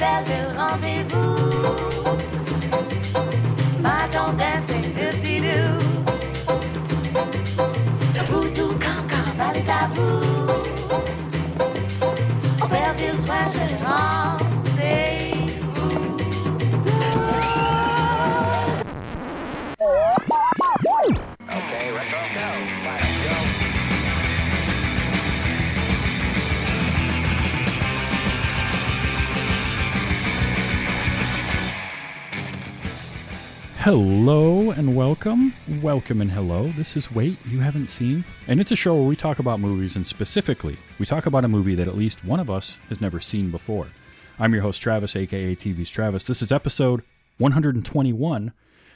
Belleville rendezvous. Hello and welcome. Welcome and hello. This is Wait You Haven't Seen. And it's a show where we talk about movies, and specifically, we talk about a movie that at least one of us has never seen before. I'm your host, Travis, aka TV's Travis. This is episode 121,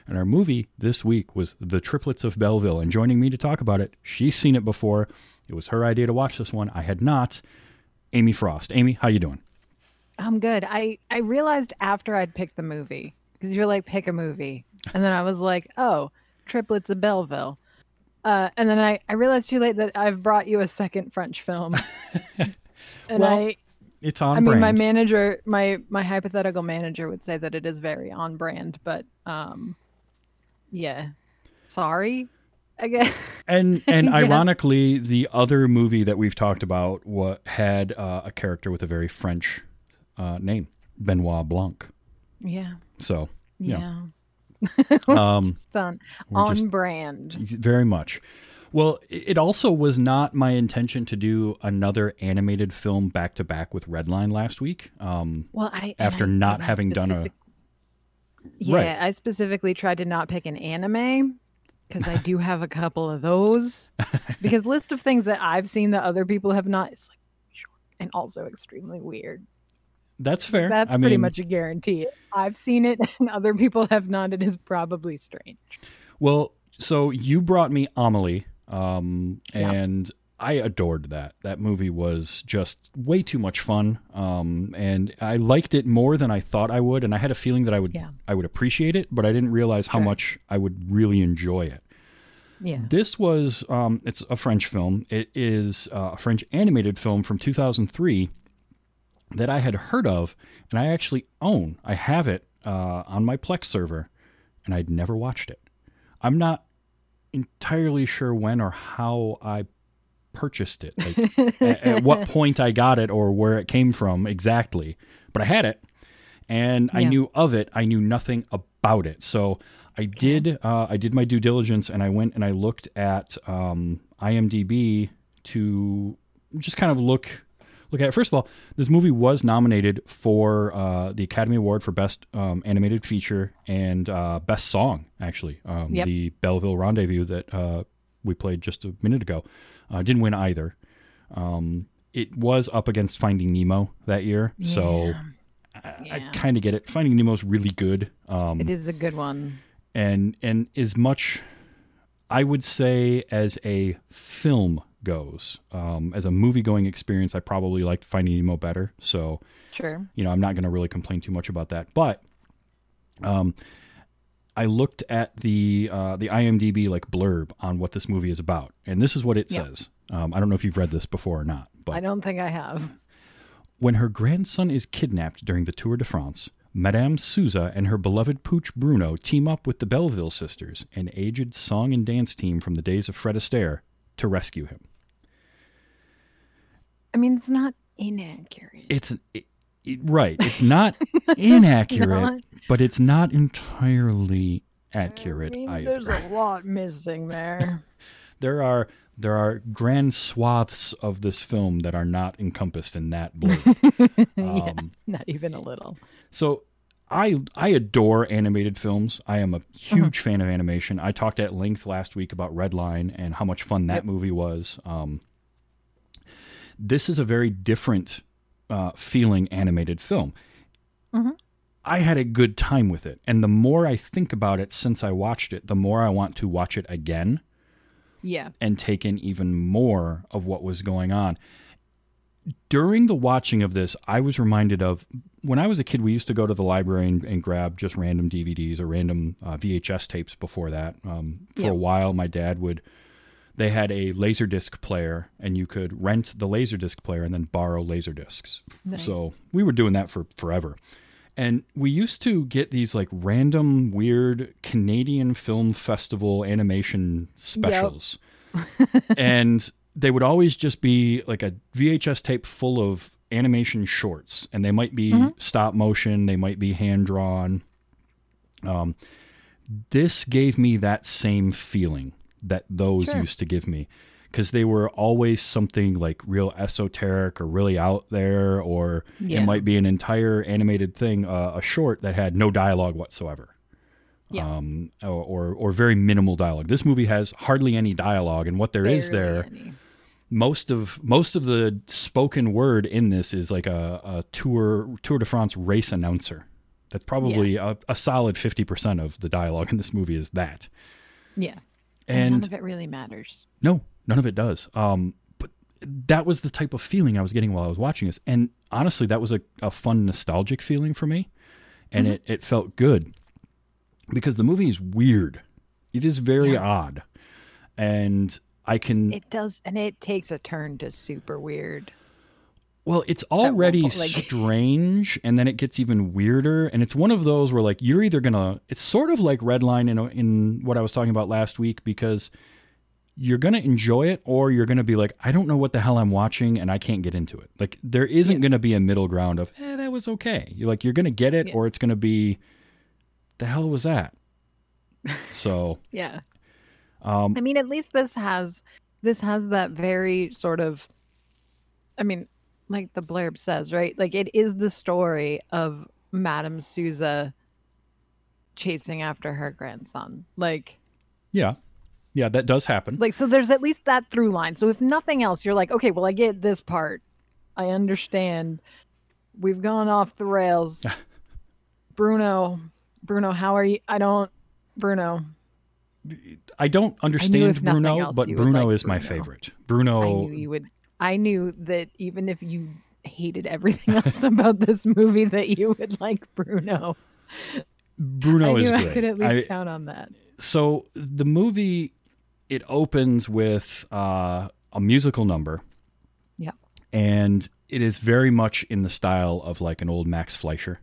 and our movie this week was The Triplets of Belleville. And joining me to talk about it, she's seen it before. It was her idea to watch this one. I had not. Amy Frost. Amy, how you doing? I'm good. I I realized after I'd picked the movie because you're like pick a movie, and then I was like, oh, Triplets of Belleville, uh, and then I I realized too late that I've brought you a second French film, and Well, I It's on I mean my manager my my hypothetical manager would say that it is very on brand, but um, yeah, sorry, I guess. And and Yeah. ironically, the other movie that we've talked about what had uh, a character with a very French uh, name, Benoit Blanc. yeah, So yeah, Yeah. um, it's on on just- brand. very much. Well, it also was not my intention to do another animated film back to back with Redline last week. Um, Well, I after I- not having done a Yeah, Right. I specifically tried to not pick an anime because I do have a couple of those. Because list of things that I've seen that other people have not is like short and also extremely weird. That's fair. That's I pretty mean, much a guarantee. I've seen it and other people have not. It is probably strange. Well, so you brought me Amelie, um, Yeah. and I adored that. That movie was just way too much fun, um, and I liked it more than I thought I would. And I had a feeling that I would Yeah. I would appreciate it, but I didn't realize how Sure. much I would really enjoy it. Yeah. This was um, it's a French film. It is uh, a French animated film from 2003 that I had heard of, and I actually own. I have it uh, on my Plex server, and I'd never watched it. I'm not entirely sure when or how I purchased it, like at, at what point I got it or where it came from exactly, but I had it, and I knew of it. I knew nothing about it, so I did. Uh, I did my due diligence, and I went and I looked at um, IMDb to just kind of look look at it. First of all, this movie was nominated for uh, the Academy Award for Best um, Animated Feature and uh, Best Song, actually. Um, Yep. The Belleville Rendezvous that uh, we played just a minute ago uh, didn't win either. Um, it was up against Finding Nemo that year, so I, I kind of get it. Finding Nemo's really good. Um, It is a good one. and and as much I would say as a film goes, um, as a movie going experience, I probably liked Finding Nemo better. So Sure. you know, I'm not going to really complain too much about that. But um, I looked at the uh, the IMDb like blurb on what this movie is about, and this is what it Yeah. says. Um, I don't know if you've read this before or not, but I don't think I have. when her grandson is kidnapped during the Tour de France, Madame Souza and her beloved pooch Bruno team up with the Belleville sisters, an aged song and dance team from the days of Fred Astaire, to rescue him. I mean, it's not inaccurate. It's it, it- right. It's not inaccurate, Not- but it's not entirely accurate I mean, either. There's a lot missing there. there are there are grand swaths of this film that are not encompassed in that yeah, Um, not even a little. So I I adore animated films. I am a huge fan of animation. I talked at length last week about Redline and how much fun that Yep. movie was. Um, this is a very different uh, feeling animated film. Mhm. I had a good time with it, and the more I think about it since I watched it, the more I want to watch it again Yeah. and take in even more of what was going on. During the watching of this, I was reminded of when I was a kid, we used to go to the library and, and grab just random DVDs or random uh, VHS tapes before that. Um, for Yeah. a while, my dad would, they had a laserdisc player, and you could rent the laserdisc player and then borrow laserdiscs. So we were doing that for forever. And we used to get these like random, weird Canadian Film Festival animation specials. and they would always just be like a VHS tape full of animation shorts. And they might be stop motion, they might be hand drawn. Um, this gave me that same feeling that those Sure. used to give me because they were always something like real esoteric or really out there or Yeah. it might be an entire animated thing uh, a short that had no dialogue whatsoever Yeah. um, or, or or very minimal dialogue this movie has hardly any dialogue and what there is Barely there any. most of most of the spoken word in this is like a, a tour Tour de France race announcer. That's probably a, a solid fifty percent of the dialogue in this movie is that. Yeah. And, none of it really matters. no, none of it does. Um, but that was the type of feeling I was getting while I was watching this, and honestly, that was a, a fun nostalgic feeling for me, and it, it felt good because the movie is weird. It is very Yeah. odd, and I can It does, and it takes a turn to super weird. Well, it's already point, like- strange, and then it gets even weirder. And it's one of those where, like, you're either gonna. It's sort of like Redline in in what I was talking about last week because you're gonna enjoy it, or you're gonna be like, I don't know what the hell I'm watching, and I can't get into it. Like, there isn't gonna be a middle ground of, eh, that was okay. You're like, you're gonna get it, Yeah. or it's gonna be, the hell was that? So, Yeah. um, I mean, at least this has this has that very sort of I mean, like the blurb says, right? Like it is the story of Madame Souza chasing after her grandson. Like yeah, yeah, that does happen. like so there's at least that through line. So if nothing else, you're like, okay, well I get this part. I understand. We've gone off the rails. Bruno, Bruno, how are you? I don't Bruno. I don't understand nothing Bruno, else but Bruno like is my favorite. Bruno. I knew you would. I knew that even if you hated everything else about this movie, that you would like Bruno. Bruno I is great. I could at least I- count on that. so the movie it opens with uh, a musical number Yeah. and it is very much in the style of like an old max fleischer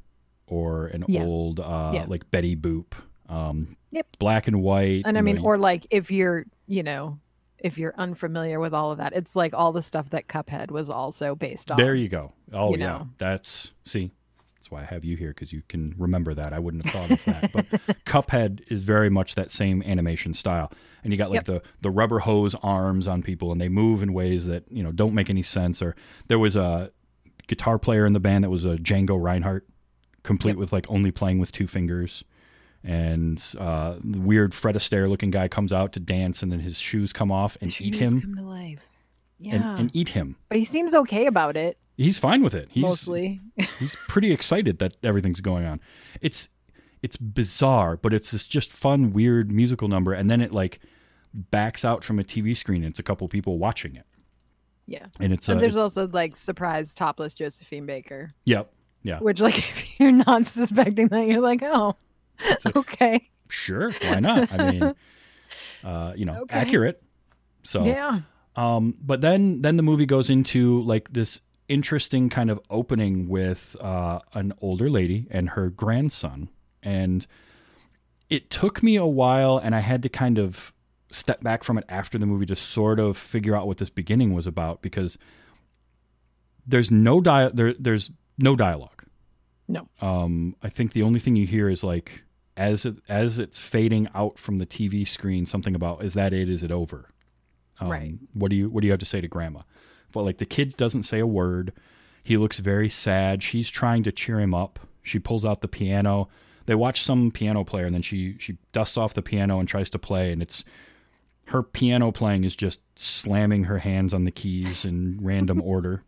or an Yeah. old uh, Yeah. like betty boop um, Yep. black and white And I mean, know, or like if you're, you know, if you're unfamiliar with all of that, it's like all the stuff that Cuphead was also based on. there you go. Oh you yeah. know. that's see that's why i have you here because you can remember that. I wouldn't have thought of that. But cuphead is very much that same animation style. And you got like the the rubber hose arms on people and they move in ways that you know don't make any sense. Or there was a guitar player in the band that was a django reinhardt complete Yep. with like only playing with two fingers and uh, the weird Fred Astaire looking guy comes out to dance, and then his shoes come off and The eat him Come to life. Yeah. and, and eat him. but he seems okay about it, He's fine with it. He's mostly. he's pretty excited that everything's going on. It's it's bizarre, but it's this just fun, weird musical number, and then it like backs out from a TV screen. And it's a couple people watching it, yeah. and it's And uh, there's also like surprise topless Josephine Baker, yep, yeah, which like if you're not suspecting that, you're like, oh, a- okay, sure, why not? I mean, uh, you know, Okay. accurate. So yeah, Um, but then then the movie goes into like this interesting kind of opening with uh, an older lady and her grandson, and it took me a while, and I had to kind of step back from it after the movie to sort of figure out what this beginning was about because there's no dia- there there's no dialogue. no, Um, I think the only thing you hear is like as it, as it's fading out from the TV screen, something about is that it? Is it over? Um, Right. What do you What do you have to say to Grandma? But like the kid doesn't say a word. He looks very sad. She's trying to cheer him up. She pulls out the piano. They watch some piano player, and then she she dusts off the piano and tries to play, and it's her piano playing is just slamming her hands on the keys in random order.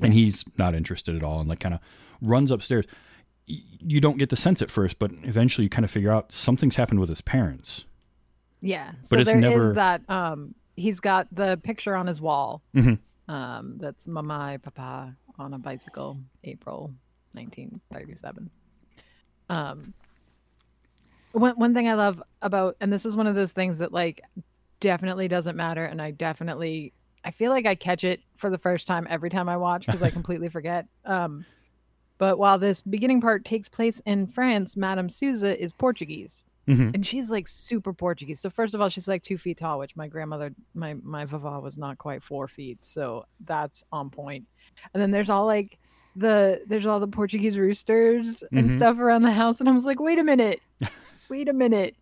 And he's not interested at all, and like kind of runs upstairs. You don't get the sense at first, but eventually you kind of figure out something's happened with his parents. yeah. So it's there is never- that. Um, he's got the picture on his wall. Mhm. Um, that's Mama Papa on a bicycle, April 1937. Um, one one thing I love about, and this is one of those things that like definitely doesn't matter, and I definitely I feel like I catch it for the first time every time I watch because I completely forget. Um, but while this beginning part takes place in France, Madame Souza is Portuguese. Mhm. And she's like super Portuguese. So first of all, she's like two feet tall, which my grandmother, my my vava was not quite four feet, so that's on point. And then there's all like the there's all the Portuguese roosters and Mhm. stuff around the house, and I was like, wait a minute, wait a minute,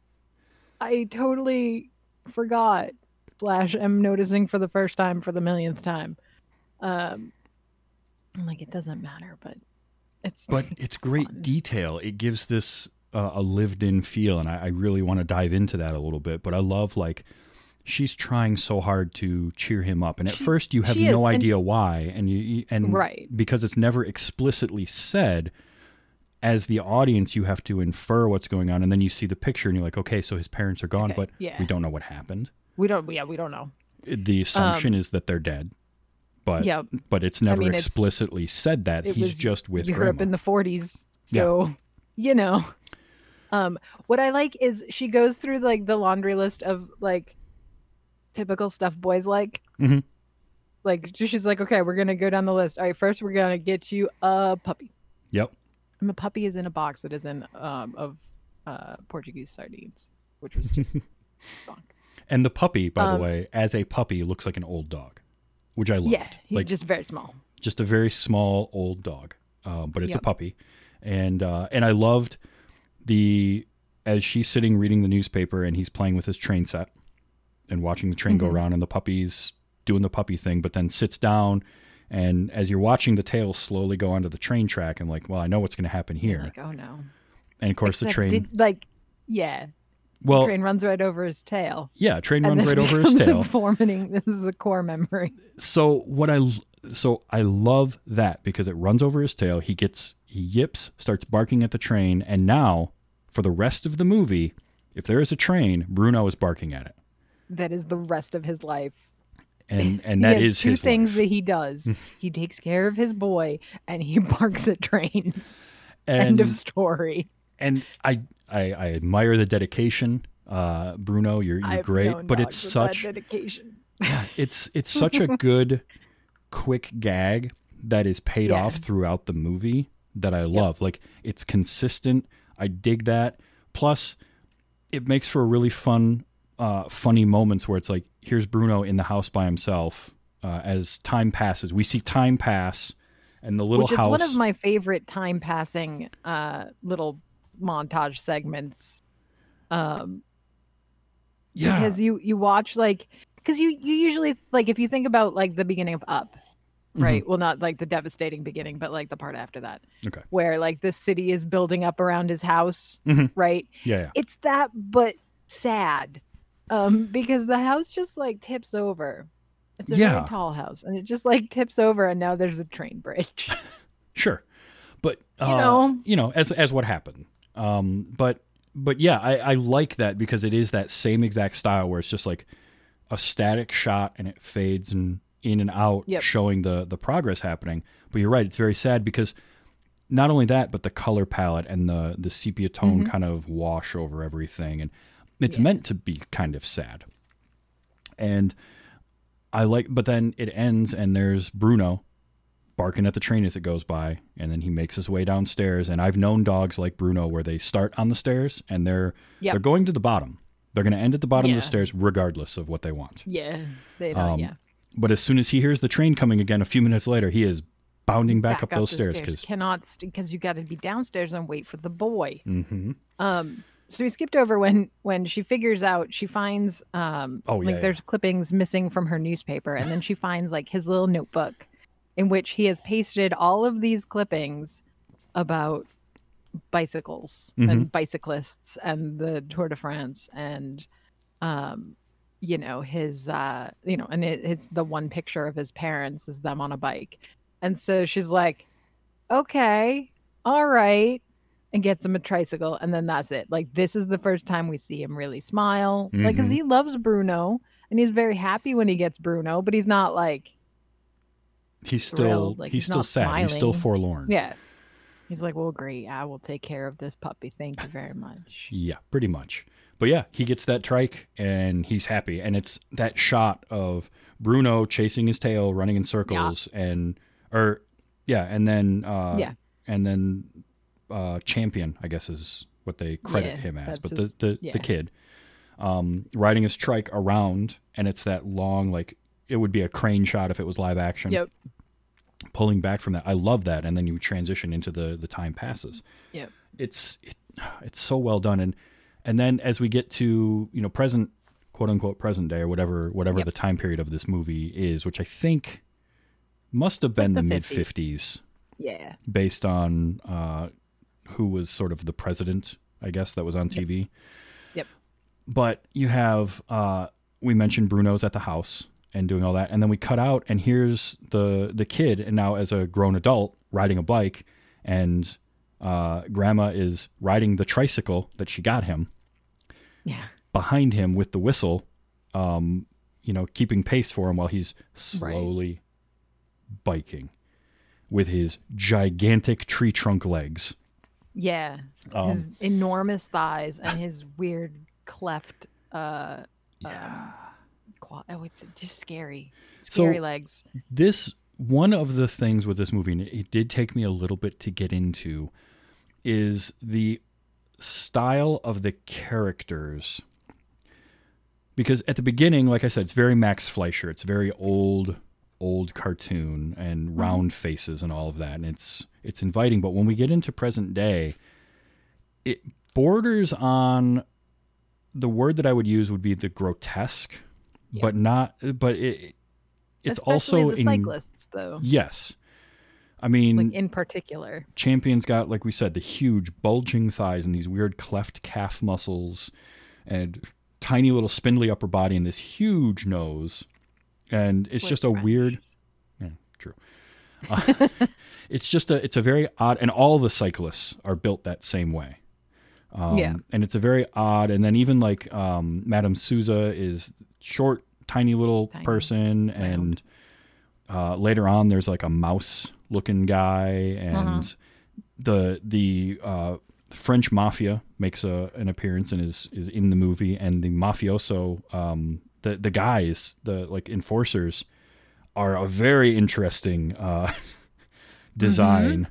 I totally forgot. Slash, am noticing for the first time for the millionth time. Um, I'm like, it doesn't matter, but it's but it's great fun. detail. It gives this uh, a lived-in feel, and I, I really want to dive into that a little bit. But I love like she's trying so hard to cheer him up, and at She- first you have no is, and- idea why, and you- and Right. because it's never explicitly said. As the audience, you have to infer what's going on, and then you see the picture, and you're like, "Okay, so his parents are gone, Okay, but yeah. we don't know what happened." we don't, yeah, we don't know. The assumption is that they're dead, but but it's never mean, it's- explicitly said that he's just with Europe grandma. in the 40s. So, you know. Um what I like is she goes through like the laundry list of like typical stuff boys like. Mhm. Like she's like, "Okay, we're going to go down the list. All right, first we're going to get you a puppy." yep. And the puppy is in a box that is in um of uh Portuguese sardines, which was just fun. And the puppy, by Um, the way, as a puppy, looks like an old dog, which I loved. Yeah, he's like just very small. just a very small old dog, um, but it's a puppy, and uh, and I loved the as she's sitting reading the newspaper and he's playing with his train set and watching the train go Mhm. around and the puppy's doing the puppy thing, but then sits down. And as you're watching the tail slowly go onto the train track, I'm like, well, I know what's going to happen here. Like, "Oh no." and of course, the train. did- like yeah, well, the train runs right over his tail. yeah, train runs right over his tail. Informating. This is a core memory. so what I so I love that because it runs over his tail. He gets he yips, starts barking at the train, and now for the rest of the movie, if there is a train, Bruno is barking at it, That is the rest of his life. and and that is two his things life. that he does. he takes care of his boy, and he barks at trains. and End of story. And I, I I admire the dedication, uh, Bruno. You're you're great, but it's dogs with that such dedication. yeah, it's it's such a good quick gag that is paid Yeah. off throughout the movie that I love. Like it's consistent. I dig that. Plus it makes for really fun uh funny moments where it's like here's Bruno in the house by himself uh, as time passes. We see time pass and the little Which is house one of my favorite time passing uh, little montage segments. Um, yeah. because you you watch like because you you usually like if you think about like the beginning of Up, Mm-hmm. right? Well, not like the devastating beginning, but like the part after that, Okay. where like the city is building up around his house, Mhm. right? Yeah, yeah. It's that, but sad, um, because the house just like tips over. It's a Yeah. very tall house, and it just like tips over, and now there's a train bridge. Sure, but uh, You know. you know, as as what happened. Um, but but yeah, I, I like that because it is that same exact style where it's just like a static shot and it fades and in and out, Yep. showing the the progress happening. But you're right; it's very sad because not only that, but the color palette and the the sepia tone kind of wash over everything, and it's Yeah. meant to be kind of sad. And I like, but then it ends, and there's Bruno barking at the train as it goes by, and then he makes his way downstairs. And I've known dogs like Bruno where they start on the stairs and they're Yep. they're going to the bottom. They're going to end at the bottom of the stairs regardless of what they want. yeah, they don't. Um, yeah, But as soon as he hears the train coming again, a few minutes later, he is bounding back, up, those stairs because cannot because you got to be downstairs and wait for the boy. hmm Um, so we skipped over when when she figures out she finds um Oh, like yeah, yeah. there's clippings missing from her newspaper, and then she finds like his little notebook in which he has pasted all of these clippings about bicycles Mm-hmm. and bicyclists and the Tour de France and um you know his uh you know and it, it's the one picture of his parents is them on a bike. And so she's like okay all right and gets him a tricycle and then that's it. Like this is the first time we see him really smile. Like because he loves bruno and he's very happy when he gets bruno but he's not like he's still like, he's, he's still not sad. He's still forlorn. yeah he's like well great i will take care of this puppy thank you very much Yeah, pretty much. but yeah, he gets that trike and he's happy. And it's that shot of Bruno chasing his tail, running in circles, and or yeah, and then uh, Yeah. and then uh, champion, I guess is what they credit Yeah, him as, but his- the the, yeah. the kid um, riding his trike around, and it's that long like it would be a crane shot if it was live action Yep. pulling back from that. I love that, and then you transition into the the time passes. Yep. It's it, it's so well done, and and then as we get to you know present quote unquote present day or whatever whatever Yep. the time period of this movie is, which I think must have been like the, mid 50s. Yeah. based on uh, who was sort of the president, I guess that was on TV. Yep. But you have uh, we mentioned Bruno's at the house and doing all that, and then we cut out, and here's the the kid, and now as a grown adult riding a bike, and uh, Grandma is riding the tricycle that she got him Yeah. behind him with the whistle, um, you know, keeping pace for him while he's slowly biking with his gigantic tree trunk legs. Yeah. Um, his enormous thighs and his weird cleft uh um, qual- oh it's just scary. So- Scary legs. this one of the things with this movie and it did take me a little bit to get into is the style of the characters. Because at the beginning like i said it's very max fleischer. It's very old old cartoon and mm-hmm. round faces and all of that and it's it's inviting. But when we get into present day it borders on the word that i would use would be the grotesque Yeah. but not but it it's Especially also the in cyclists though. yes i mean Like in particular. champion's got like we said the huge bulging thighs and these weird cleft calf muscles and tiny little spindly upper body and this huge nose and it's We're just a French. weird yeah true Uh, it's just a it's a very odd and all the cyclists are built that same way um, Yeah. and it's a very odd and then even like um, madame souza is short tiny little Tiny, person and uh, later on there's like a mouse looking guy and Uh-huh. the the uh, French mafia makes a, an appearance and is is in the movie and the mafioso um, the the guys the like enforcers are a very interesting uh, design.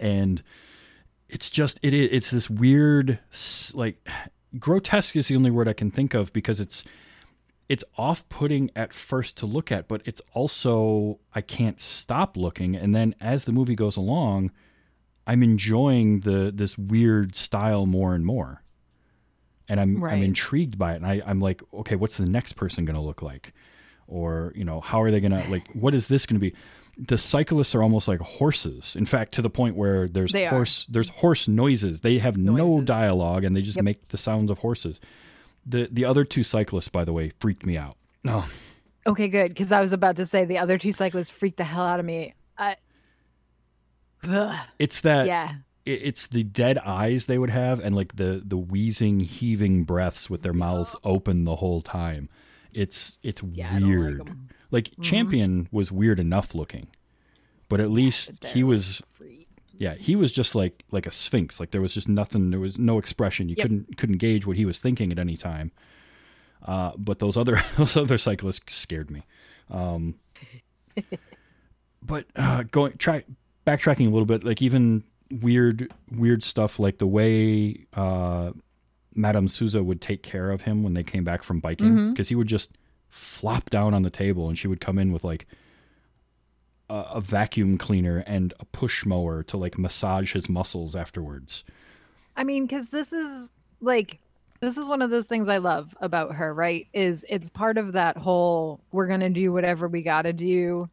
And it's just it it's this weird like grotesque is the only word I can think of because it's it's off-putting at first to look at but it's also I can't stop looking. And then as the movie goes along I'm enjoying the this weird style more and more. And I'm I'm intrigued by it. And I, I'm like okay what's the next person gonna look like? Or you know how are they gonna like what is this gonna be the cyclists are almost like horses in fact to the point where there's They are. horse there's horse noises they have no dialogue and they just Yep. make the sounds of horses the the other two cyclists by the way freaked me out no Okay, good. Because I was about to say the other two cyclists freaked the hell out of me. I, it's that yeah. it- it's the dead eyes they would have and like the the wheezing heaving breaths with their mouths open the whole time it's it's Yeah, like weird. 'em. like champion was weird enough looking but at least he was yeah he was just like like a sphinx. Like there was just nothing there was no expression. You Yep. couldn't couldn't gauge what he was thinking at any time. Uh, but those other those other cyclists scared me. Um, but uh, going try backtracking a little bit like even weird weird stuff like the way uh, madame souza would take care of him when they came back from biking mm-hmm. because he would just flop down on the table and she would come in with like a, a vacuum cleaner and a push mower to like massage his muscles afterwards I mean, because this is like, this is one of those things I love about her, right? Is it's part of that whole we're going to do whatever we got to do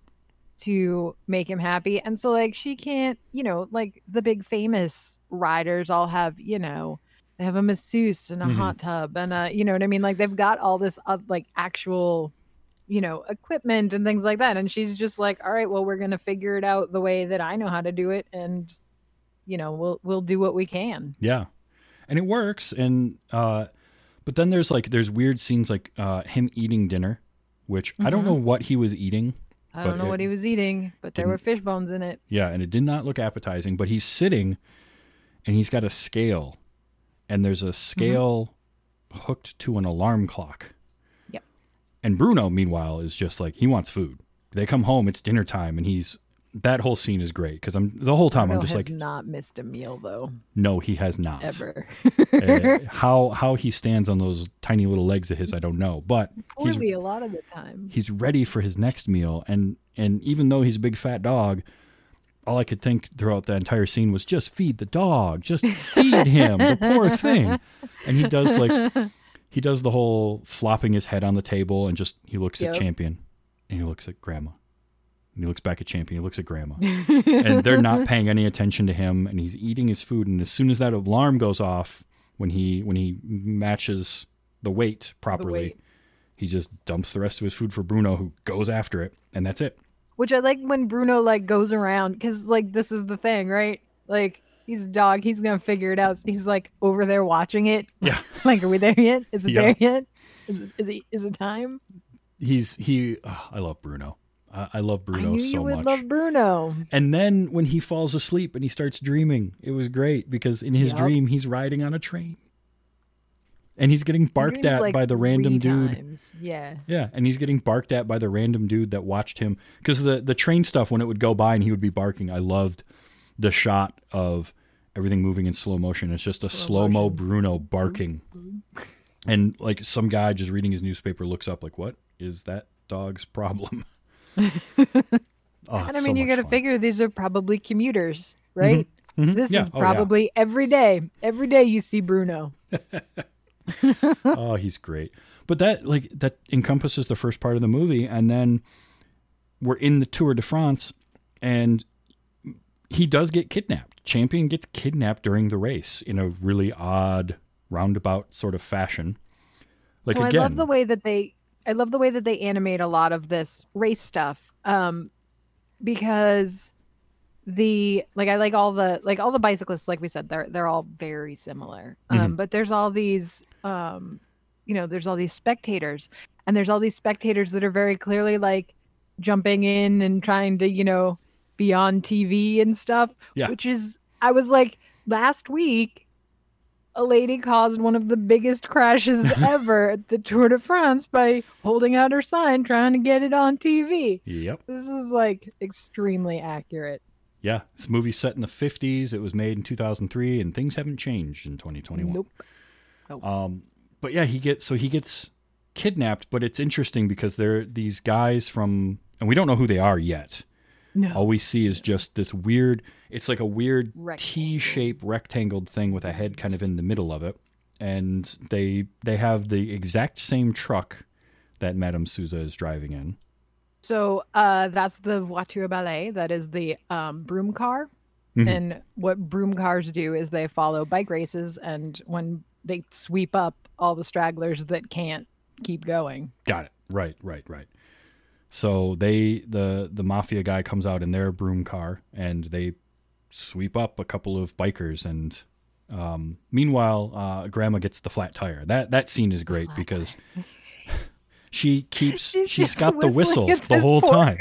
to make him happy. And so, like, she can't, you know, like the big famous riders all have, you know, they have a masseuse and a Mhm. hot tub and a, you know what I mean? Like, they've got all this, uh, like, actual, you know, equipment and things like that. And she's just like, all right, well, we're going to figure it out the way that I know how to do it. And, you know, we'll, we'll do what we can. Yeah. And it works and uh but then there's like there's weird scenes like uh him eating dinner, which I don't know what he was eating. I don't know what he was eating, but there were fish bones in it. Yeah, and it did not look appetizing, but he's sitting and he's got a scale and there's a scale hooked to an alarm clock. Yep. And Bruno, meanwhile, is just like he wants food. They come home, it's dinner time, and he's that whole scene is great because I'm the whole time Bruno I'm just has like, not missed a meal though no, he has not. ever. Uh, how how he stands on those tiny little legs of his, I don't know, but he's Poorly a lot of the time. he's ready for his next meal and and even though he's a big fat dog all i could think throughout the entire scene was just feed the dog just feed him the poor thing and he does like he does the whole flopping his head on the table and just he looks Yep. at champion and he looks at grandma and he looks back at champion he looks at grandma and they're not paying any attention to him and he's eating his food and as soon as that alarm goes off when he when he matches the weight properly weight. he just dumps the rest of his food for Bruno, who goes after it, and that's it. Which I like when Bruno like goes around because like this is the thing, right? Like he's a dog, he's gonna figure it out. So he's like over there watching it. Yeah. like, are we there yet? Is it Yeah. there yet? Is it, is it is it time? He's he. oh, I love Bruno. I, I love I Bruno knew so you would much. love Bruno. and then when he falls asleep and he starts dreaming, it was great because in his Yup. dream he's riding on a train, and he's getting barked at like, by the random dude. times. Yeah. Yeah, and he's getting barked at by the random dude that watched him because the the train stuff when it would go by and he would be barking. I loved the shot of everything moving in slow motion. It's just a slow mo Bruno barking, mm-hmm. and like some guy just reading his newspaper looks up like, "What is that dog's problem?" oh, And I mean, so you got to figure these are probably commuters, mm-hmm. right? Mhm. This Yeah. is Oh, yeah. probably every day. Every day you see Bruno. oh, he's great. But that like that encompasses the first part of the movie, and then we're in the Tour de France, and he does get kidnapped. Champion gets kidnapped during the race in a really odd roundabout sort of fashion. Like so again, I love the way that they I love the way that they animate a lot of this race stuff. Um because the like I like all the like all the bicyclists like we said they're they're all very similar. Um Mm-hmm. but there's all these um you know there's all these spectators and there's all these spectators that are very clearly like jumping in and trying to you know be on TV and stuff Yeah. which is I was like last week a lady caused one of the biggest crashes ever at the Tour de France by holding out her sign trying to get it on TV. Yep. This is like extremely accurate. Yeah. This movie's set in the 50s. It was made in 2003, and things haven't changed in 2021. Nope. Um, but yeah, he gets so he gets kidnapped. But it's interesting because they're these guys from, and we don't know who they are yet. No. All we see is just this weird. It's like a weird T-shaped rectangled thing with a head kind of in the middle of it, and they they have the exact same truck that Madame Souza is driving in. So uh, that's the voiture balai. That is the um, broom car. Mhm. And what broom cars do is they follow bike races, and when they sweep up all the stragglers that can't keep going. Got it. Right, right, right. So they the the mafia guy comes out in their broom car and they sweep up a couple of bikers and um, meanwhile uh, grandma gets the flat tire. That that scene is great because she keeps She's she's got the whistle the whole time.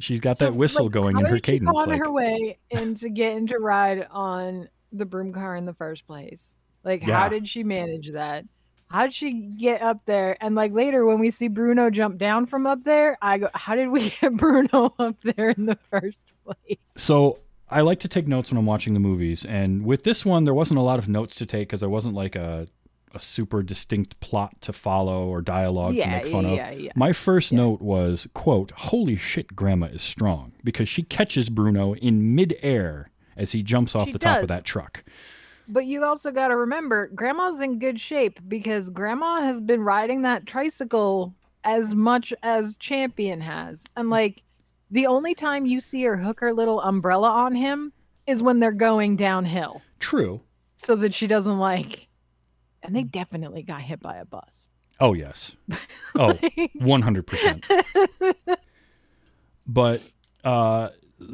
She's got So, that whistle like, going in her cadence. On like- her way and to get into ride on the broom car in the first place. Like, Yeah. how did she manage that? How did she get up there? And like later, when we see Bruno jump down from up there, I go, "How did we get Bruno up there in the first place?" So I like to take notes when I'm watching the movies, and with this one, there wasn't a lot of notes to take because there wasn't like a a super distinct plot to follow or dialogue to make fun yeah, of. yeah. My first note was quote Holy shit, Grandma is strong because she catches Bruno in midair as he jumps off She the top of that truck. But you also got to remember, Grandma's in good shape because Grandma has been riding that tricycle as much as Champion has. And like, the only time you see her hook her little umbrella on him is when they're going downhill True. so that she doesn't like. And they definitely got hit by a bus. Oh yes. Oh, 100%. But uh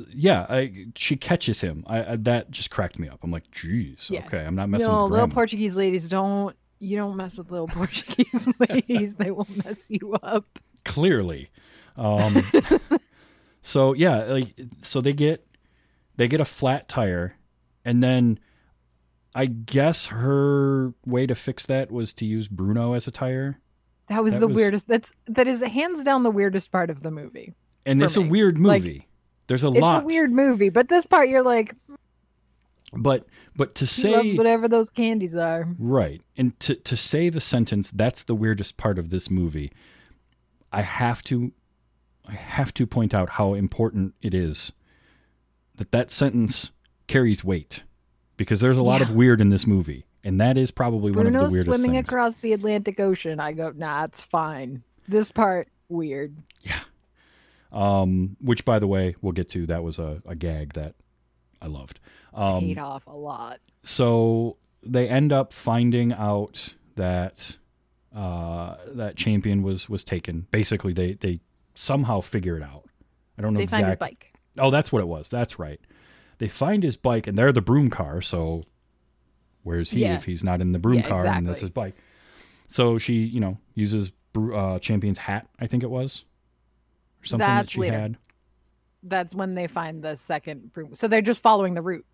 yeah, I, she catches him. I, I that just cracked me up. I'm like, "Geez, Yeah. okay, I'm not messing no, with little. Portuguese ladies don't. You don't mess with little Portuguese ladies. They will mess you up. clearly um so yeah like so they get they get a flat tire and then I guess her way to fix that was to use Bruno as a tire. That was That the was- weirdest. That's that is hands down the weirdest part of the movie. And it's a me. weird Like, movie. There's a It's lot. a weird movie, but this part you're like, but but to say whatever those candies are. right and to to say the sentence that's the weirdest part of this movie, I have to I have to point out how important it is that that sentence carries weight because there's a lot Yeah. of weird in this movie and that is probably one of the weirdest swimming things. across the Atlantic Ocean. I go, nah, it's fine. This part weird. Yeah. Um, which by the way we'll get to that was a, a gag that I loved. Um, Paid off a lot. so they end up finding out that uh, that champion was was taken. Basically, they they somehow figure it out. I don't know They exactly. find his bike. Oh, that's what it was. That's right. They find his bike, and they're the broom car. So where's he Yeah. if he's not in the broom Yeah, car and that's his bike? So she, you know, uses Bru- uh, champion's hat. I think it was, or something that she later. had. That's when they find the second broom. So they're just following the route.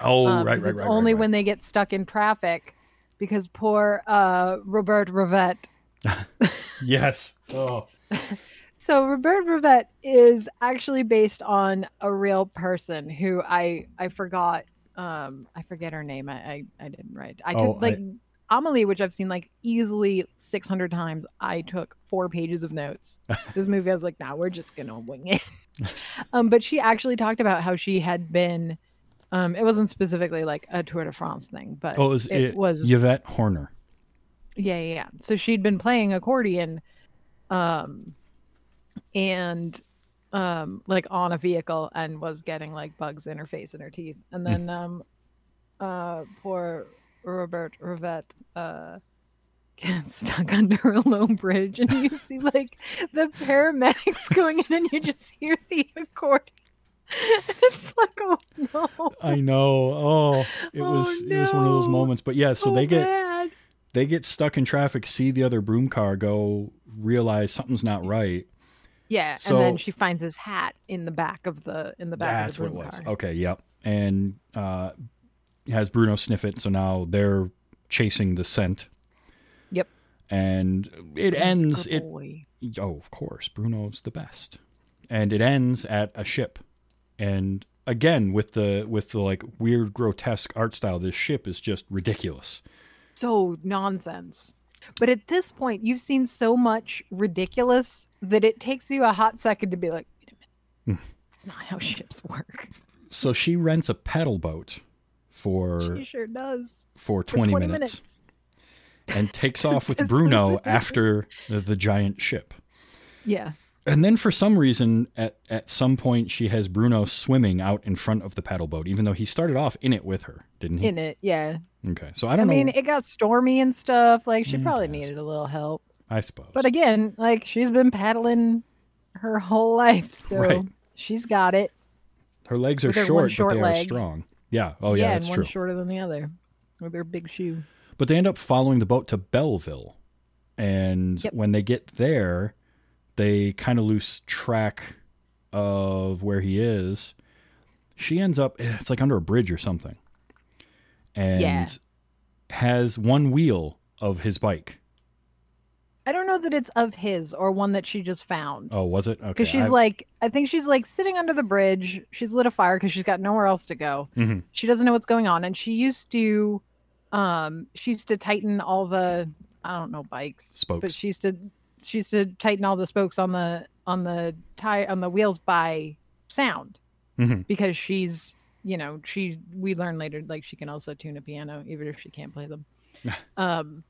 Oh, Um, right, 'cause right, It's right. only right, when they get stuck in traffic, because poor uh, Robert Rivette yes. Oh, So Robert Rivette is actually based on a real person who I I forgot um I forget her name. I I, I didn't write. I took Oh, I- like Amelie, which I've seen like easily six hundred times. I took four pages of notes. this movie, I was like, nah, we're just gonna wing it. um, but she actually talked about how she had been. Um, it wasn't specifically like a Tour de France thing, but oh, it was, it, it, was Yvette Horner. yeah, yeah, yeah. So she'd been playing accordion, um, and um, like on a vehicle, and was getting like bugs in her face and her teeth, and then um, uh, poor Robert Rivette uh gets stuck under a low bridge, and you see like the paramedics going in, and you just hear the accordion. it's like, oh no! I know. Oh, it Oh, was it was one of those moments. But yeah, so Oh, they get bad. they get stuck in traffic, see the other broom car go, realize something's not right. Yeah, So- and then she finds his hat in the back of the in the back That's of the what it was. car. Okay, yep. And uh has Bruno sniff it, so now they're chasing the scent. Yep. And it ends it oh, of course, Bruno's the best. And it ends at a ship. And again with the with the like weird grotesque art style, this ship is just ridiculous. so nonsense. But at this point, you've seen so much ridiculous that it takes you a hot second to be like, wait a minute, hmm. it's not how ships work. So she rents a paddle boat for She sure does. for For 20, 20 minutes, and takes off with Bruno after the, the giant ship. Yeah. And then for some reason at at some point she has Bruno swimming out in front of the paddle boat even though he started off in it with her, didn't he? In it. Yeah. okay. So I I don't mean, know. I mean, it got stormy and stuff. Like, she Yeah, probably needed a little help. I suppose. But again, like, she's been paddling her whole life. So Right. she's got it. her legs are one short, short but they are strong. Yeah. Oh yeah, and that's one true. shorter than the other with her big shoe. But they end up following the boat to Belleville. And Yep. when they get there, they kind of lose track of where he is. She ends up, eh, it's like under a bridge or something. And Yeah. has one wheel of his bike. I don't know that it's of his or one that she just found. Oh, was it? Okay. Because she's I- like, I think she's like sitting under the bridge. She's lit a fire because she's got nowhere else to go. Mhm. She doesn't know what's going on, and she used to, um, she used to tighten all the, I don't know, bikes, Spokes. but she used to, she used to tighten all the spokes on the on the tire on the wheels by sound Mhm. because she's, you know, she. We learn later like she can also tune a piano even if she can't play them. um,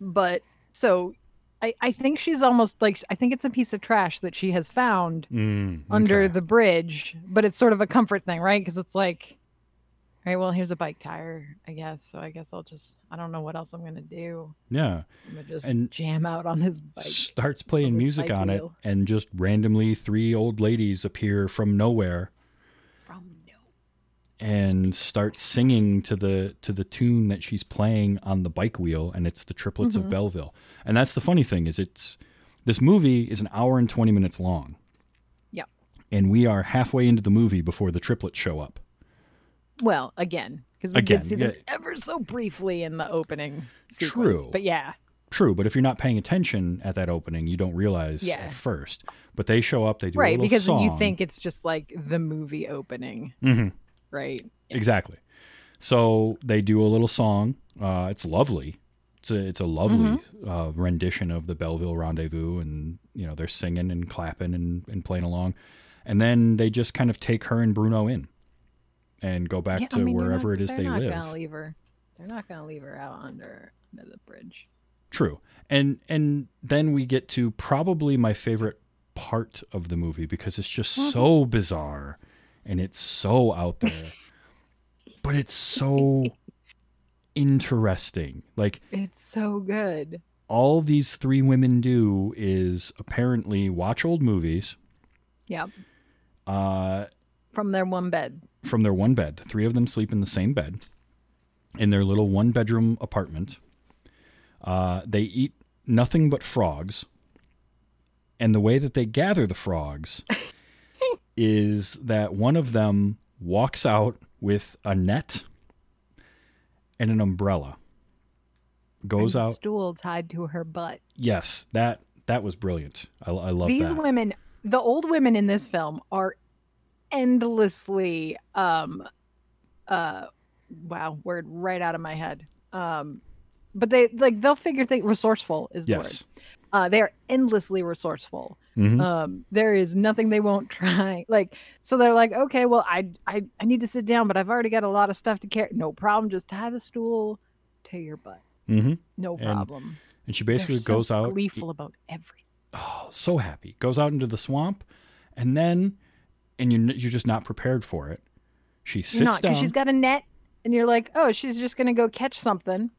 but so I, I think she's almost like I think it's a piece of trash that she has found Mm, under the bridge, but it's sort of a comfort thing, right? Because it's like, all right, well, here's a bike tire, I guess. So I guess I'll just I don't know what else I'm gonna do. Yeah. I'm gonna just And jam out on his bike. Starts playing his music on it, and just randomly three old ladies appear from nowhere. And starts singing to the to the tune that she's playing on the bike wheel and it's the triplets Mm-hmm. of belleville and that's the funny thing is it's this movie is an hour and 20 minutes long Yep. and we are halfway into the movie before the triplets show up Well, again, because we Again, did see them yeah. ever so briefly in the opening sequence. True. But yeah, True, but if you're not paying attention at that opening, you don't realize Yeah. at first. But they show up, they do a right. Because song. you think it's just like the movie opening, Mhm. Right? Exactly. So they do a little song. Uh, it's lovely. It's a it's a lovely Mm-hmm. uh, rendition of the Belleville Rendezvous, and you know they're singing and clapping and, and playing along, and then they just kind of take her and Bruno in, and go back Yeah, to I mean, wherever not- it is they're They're not. Gonna leave her. They're not gonna leave her out under under the bridge. True. And and then we get to probably my favorite part of the movie because it's just Mm-hmm. so bizarre and it's so out there. but it's so interesting. Like It's so good. all these three women do is apparently watch old movies Yep. uh, From their one bed. from their one bed. The three of them sleep in the same bed in their little one bedroom apartment. Uh, they eat nothing but frogs. And the way that they gather the frogs is that one of them walks out with a net and an umbrella. Goes and a out. Stool tied to her butt. Yes, that that was brilliant. I, I love These that. women, the old women in this film, are endlessly, um, uh, wow, word right out of my head. Um, but they like they'll figure things. Resourceful is the word. Uh, they are endlessly resourceful. Mhm. Um, there is nothing they won't try. Like, so they're like, okay, well, I, I, I need to sit down, but I've already got a lot of stuff to carry. No problem. Just tie the stool to your butt. hmm No problem. And she They're basically so goes out gleeful about everything. oh, so happy. Goes out into the swamp, and then, and you're you're just not prepared for it. She sits not down. because she's got a net, and you're like, oh, she's just gonna go catch something.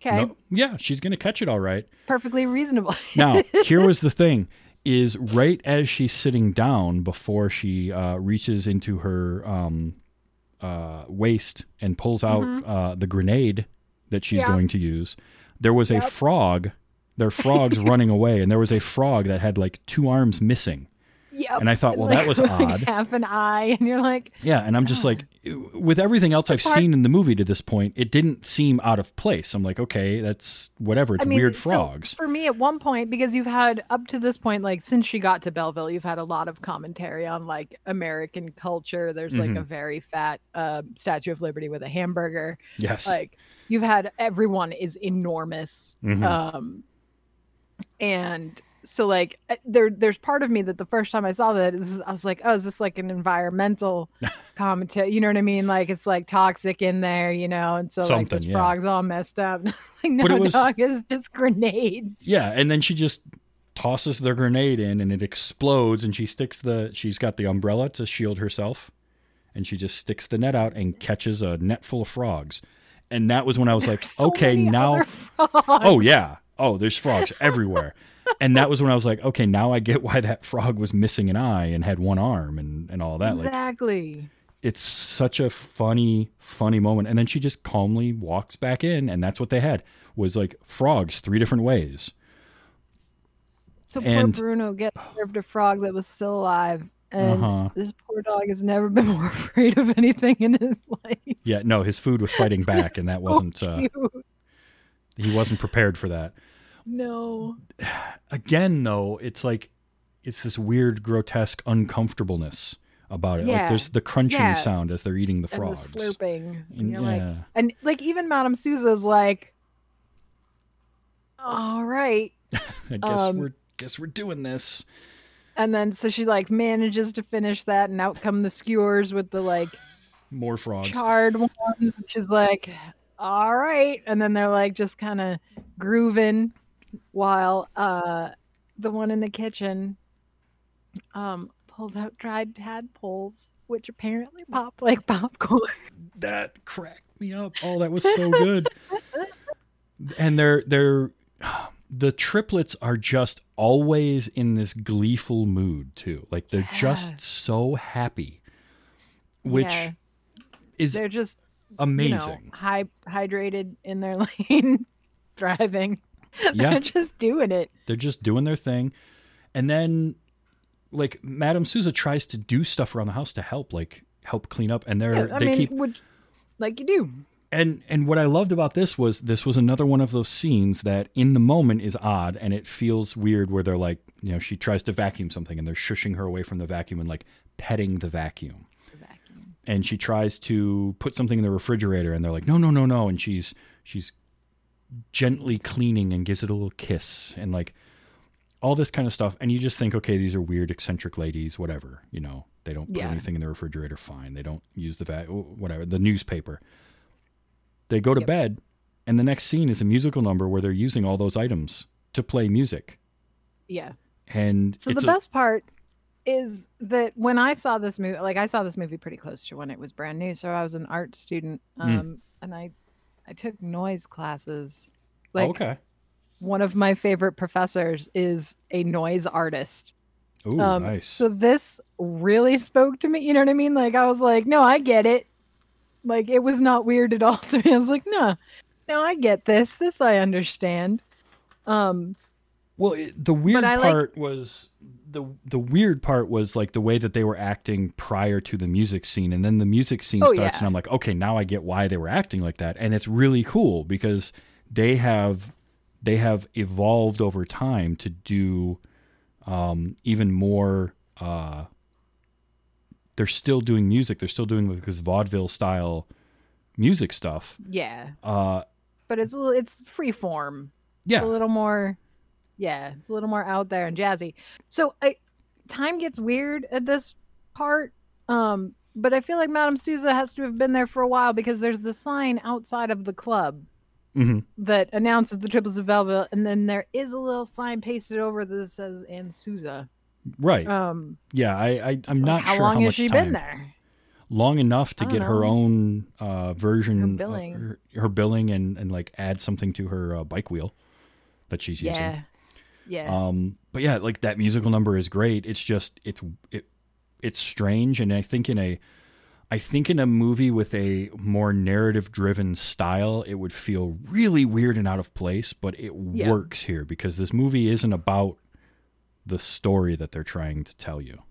Okay, No- yeah, she's gonna catch it all right. perfectly reasonable. Now, here was the thing: is right as she's sitting down before she uh, reaches into her um, uh, waist and pulls out uh, the grenade that she's Mm-hmm. Yeah. going to use. There was a frog. There are frogs running away, and there was a frog that had like two arms missing. Yep. And I thought, well, that was like odd. Half an eye, and you're like, Yeah, and I'm just like, with everything else I've part- seen in the movie to this point, it didn't seem out of place. I'm like, okay, that's whatever. It's I mean, weird so frogs. for me, at one point, because you've had up to this point, like since she got to Belleville, you've had a lot of commentary on like American culture. There's like Mm-hmm. a very fat uh, Statue of Liberty with a hamburger. yes. Like you've had everyone is enormous. Mhm. Um, and so like uh, there there's part of me that the first time I saw that is I was like, oh, is this like an environmental commentary? You know what I mean? Like it's like toxic in there, you know, and so like Something, this yeah. frog's all messed up. like no it was- dog is just grenades. yeah, and then she just tosses the grenade in, and it explodes, and she sticks the. She's got the umbrella to shield herself, and she just sticks the net out and catches a net full of frogs. And that was when I was like, So okay, now. Oh yeah. Oh, there's frogs everywhere. And that was when I was like, okay, now I get why that frog was missing an eye and had one arm and, and all that. Like exactly. it's such a funny, funny moment. And then she just calmly walks back in, and that's what they had was like frogs three different ways. So and- poor Bruno gets served a frog that was still alive. And Uh-huh. this poor dog has never been more afraid of anything in his life. Yeah, no, his food was fighting back, and that So wasn't uh, he wasn't prepared for that. No. Again, though, it's like it's this weird, grotesque uncomfortableness about it. Like there's the crunching Yeah. sound as they're eating the And frogs. the slurping. And And you're like, and like even Madame Souza's like, all right. I guess um, we're guess we're doing this. And then so she like manages to finish that, and out come the skewers with the like More frogs. charred ones. And she's like, all right. And then they're like just kind of grooving while uh the one in the kitchen um pulls out dried tadpoles, which apparently pop like popcorn. that cracked me up. Oh, that was so good. and they're they're the triplets are just always in this gleeful mood too. Like they're Yeah. just so happy. Which Yeah. is They're just amazing. you know, hy- hydrated in their lane driving. Yeah. They're just doing it. They're just doing their thing. And then like Madame Souza tries to do stuff around the house to help, like help clean up and they're Yeah, they mean, keep would like you do. And and what I loved about this was this was another one of those scenes that in the moment is odd and it feels weird where they're like, you know, she tries to vacuum something and they're shushing her away from the vacuum and like petting the vacuum. And she tries to put something in the refrigerator and they're like, "No, no, no, no." And she's she's gently cleaning and gives it a little kiss and like all this kind of stuff and you just think okay these are weird eccentric ladies whatever you know they don't put Yeah. anything in the refrigerator fine they don't use the va- whatever the newspaper they go to Yep. bed and the next scene is a musical number where they're using all those items to play music Yeah. and So the a- best part is that when I saw this movie, like I saw this movie pretty close to when it was brand new. So I was an art student, Hmm. um, and I, I took noise classes. Like okay one of my favorite professors is a noise artist. Ooh, Um, nice So this really spoke to me. You know what I mean? Like I was like, no, I get it. Like it was not weird at all to me. I was like, no, no, I get this. This I understand. Um, Well, it, the weird I like- part was the the weird part was like the way that they were acting prior to the music scene, and then the music scene Oh, starts, yeah. and I'm like, okay, now I get why they were acting like that, and it's really cool because they have they have evolved over time to do um, even more. Uh, they're still doing music. They're still doing like this vaudeville style music stuff. yeah, Uh, but it's a little, it's free form. yeah, It's a little more, yeah, it's a little more out there and jazzy. So I, time gets weird at this part. Um, but I feel like Madame Souza has to have been there for a while because there's the sign outside of the club hmm that announces the triplets of Belleville, and then there is a little sign pasted over that says "and Souza." right. Um, yeah, I, I I'm so not how sure long how has much she time. been there? long enough to get her own uh, version, Her uh, billing. her, her billing, and and like add something to her uh, bike wheel that she's Yeah, using. Yeah, Um, but yeah, like that musical number is great. It's just it's it it's strange, and I think in a I think in a movie with a more narrative driven style, it would feel really weird and out of place, but it Yeah. works here because this movie isn't about the story that they're trying to tell you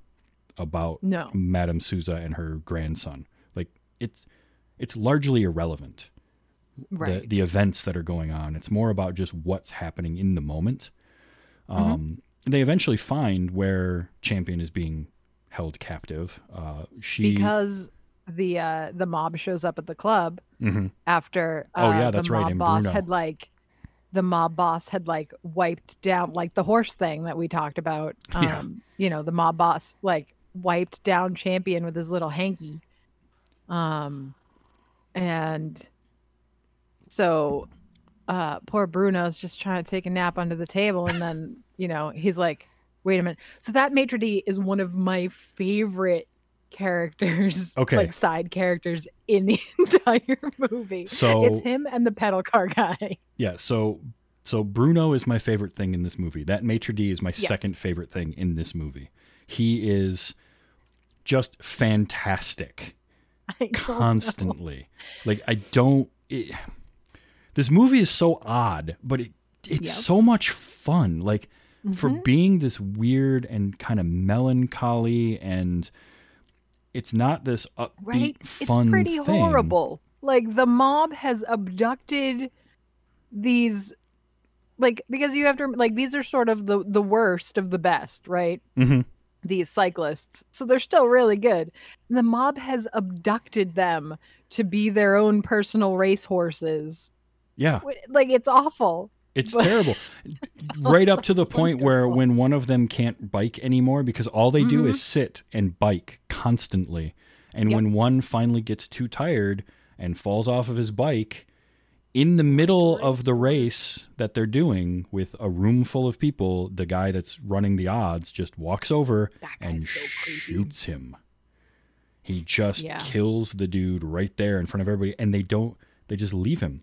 about No. Madame Souza and her grandson. Like it's it's largely irrelevant right. the the events that are going on. It's more about just what's happening in the moment. Mm-hmm. Um, They eventually find where Champion is being held captive. Uh, she because the uh the mob shows up at the club Mhm. after uh, Oh, yeah, that's the right, mob and boss Bruno. had like the mob boss had like wiped down like the horse thing that we talked about um Yeah. you know the mob boss like wiped down champion with his little hanky um and so uh poor bruno's just trying to take a nap under the table and then you know he's like wait a minute so that maitre d is one of my favorite characters Okay. like side characters in the entire movie So- it's him and the pedal car guy yeah. So so Bruno is my favorite thing in this movie. That maitre d is my Yes. second favorite thing in this movie. He is just fantastic. I don't know. constantly. Like I don't. It, this movie is so odd, but it it's Yep. so much fun. Like for Mm-hmm. being this weird and kind of melancholy, and it's not this upbeat, right fun it's pretty thing. horrible like the mob has abducted these like because you have to like these are sort of the the worst of the best right Mm-hmm. these cyclists so they're still really good the mob has abducted them to be their own personal race horses Yeah, like it's awful it's But- terrible. right up to the point where when one of them can't bike anymore because all they do Mhm. is sit and bike constantly. And Yep. when one finally gets too tired and falls off of his bike in the middle of the race that they're doing with a room full of people, the guy that's running the odds just walks over and so shoots him. He just Yeah. kills the dude right there in front of everybody and they don't they just leave him.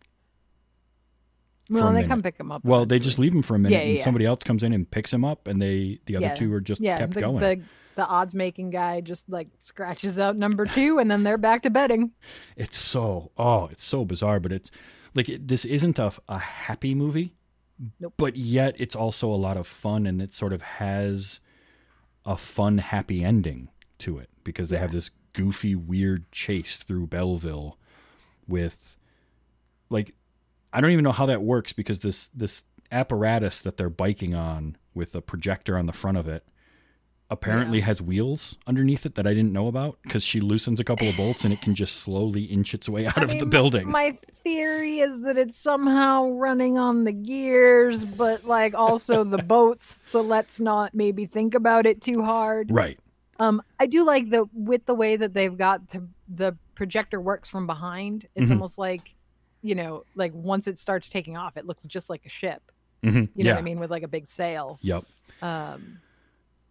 Well they come pick him up Well, they just leave him for a minute, Yeah, yeah, and yeah. somebody else comes in and picks him up, and they the other two are just kept the, going. the the odds making guy just like scratches out number two and then they're back to betting It's so oh, it's so bizarre, but it's like it, this isn't a a happy movie, Nope. but yet it's also a lot of fun, and it sort of has a fun, happy ending to it because they have this goofy, weird chase through Belleville with like I don't even know how that works because this this apparatus that they're biking on with a projector on the front of it apparently Yeah. has wheels underneath it that I didn't know about because she loosens a couple of bolts and it can just slowly inch its way out I of the building. My theory is that it's somehow running on the gears, but like also the boats. So let's not maybe think about it too hard. right. Um, I do like the with the way that they've got the the projector works from behind. It's Mhm. almost like, you know, like once it starts taking off, it looks just like a ship. hmm You know yeah. what I mean, with like a big sail. Yep. Um,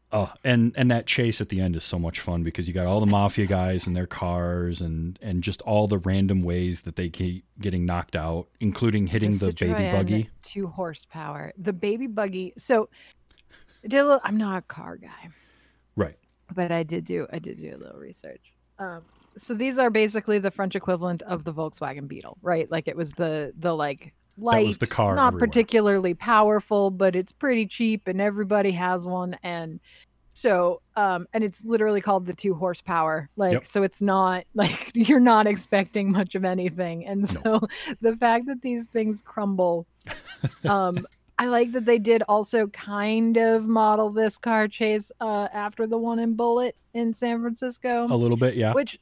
Oh, and and that chase at the end is so much fun because you got all the mafia guys and their cars and and just all the random ways that they keep getting knocked out, including hitting the, baby buggy. two horsepower. The baby buggy. So, I did a little, I'm not a car guy. Right. but I did do I did do a little research. Um, so these are basically the French equivalent of the Volkswagen Beetle, right? Like it was the the like light, was the car not everywhere. particularly powerful, but it's pretty cheap and everybody has one. And so, um, and it's literally called the two horsepower. Like, Yep. so it's not like you're not expecting much of anything. And No. so the fact that these things crumble, um, I like that they did also kind of model this car chase uh, after the one in Bullitt in San Francisco. A little bit, yeah. Which,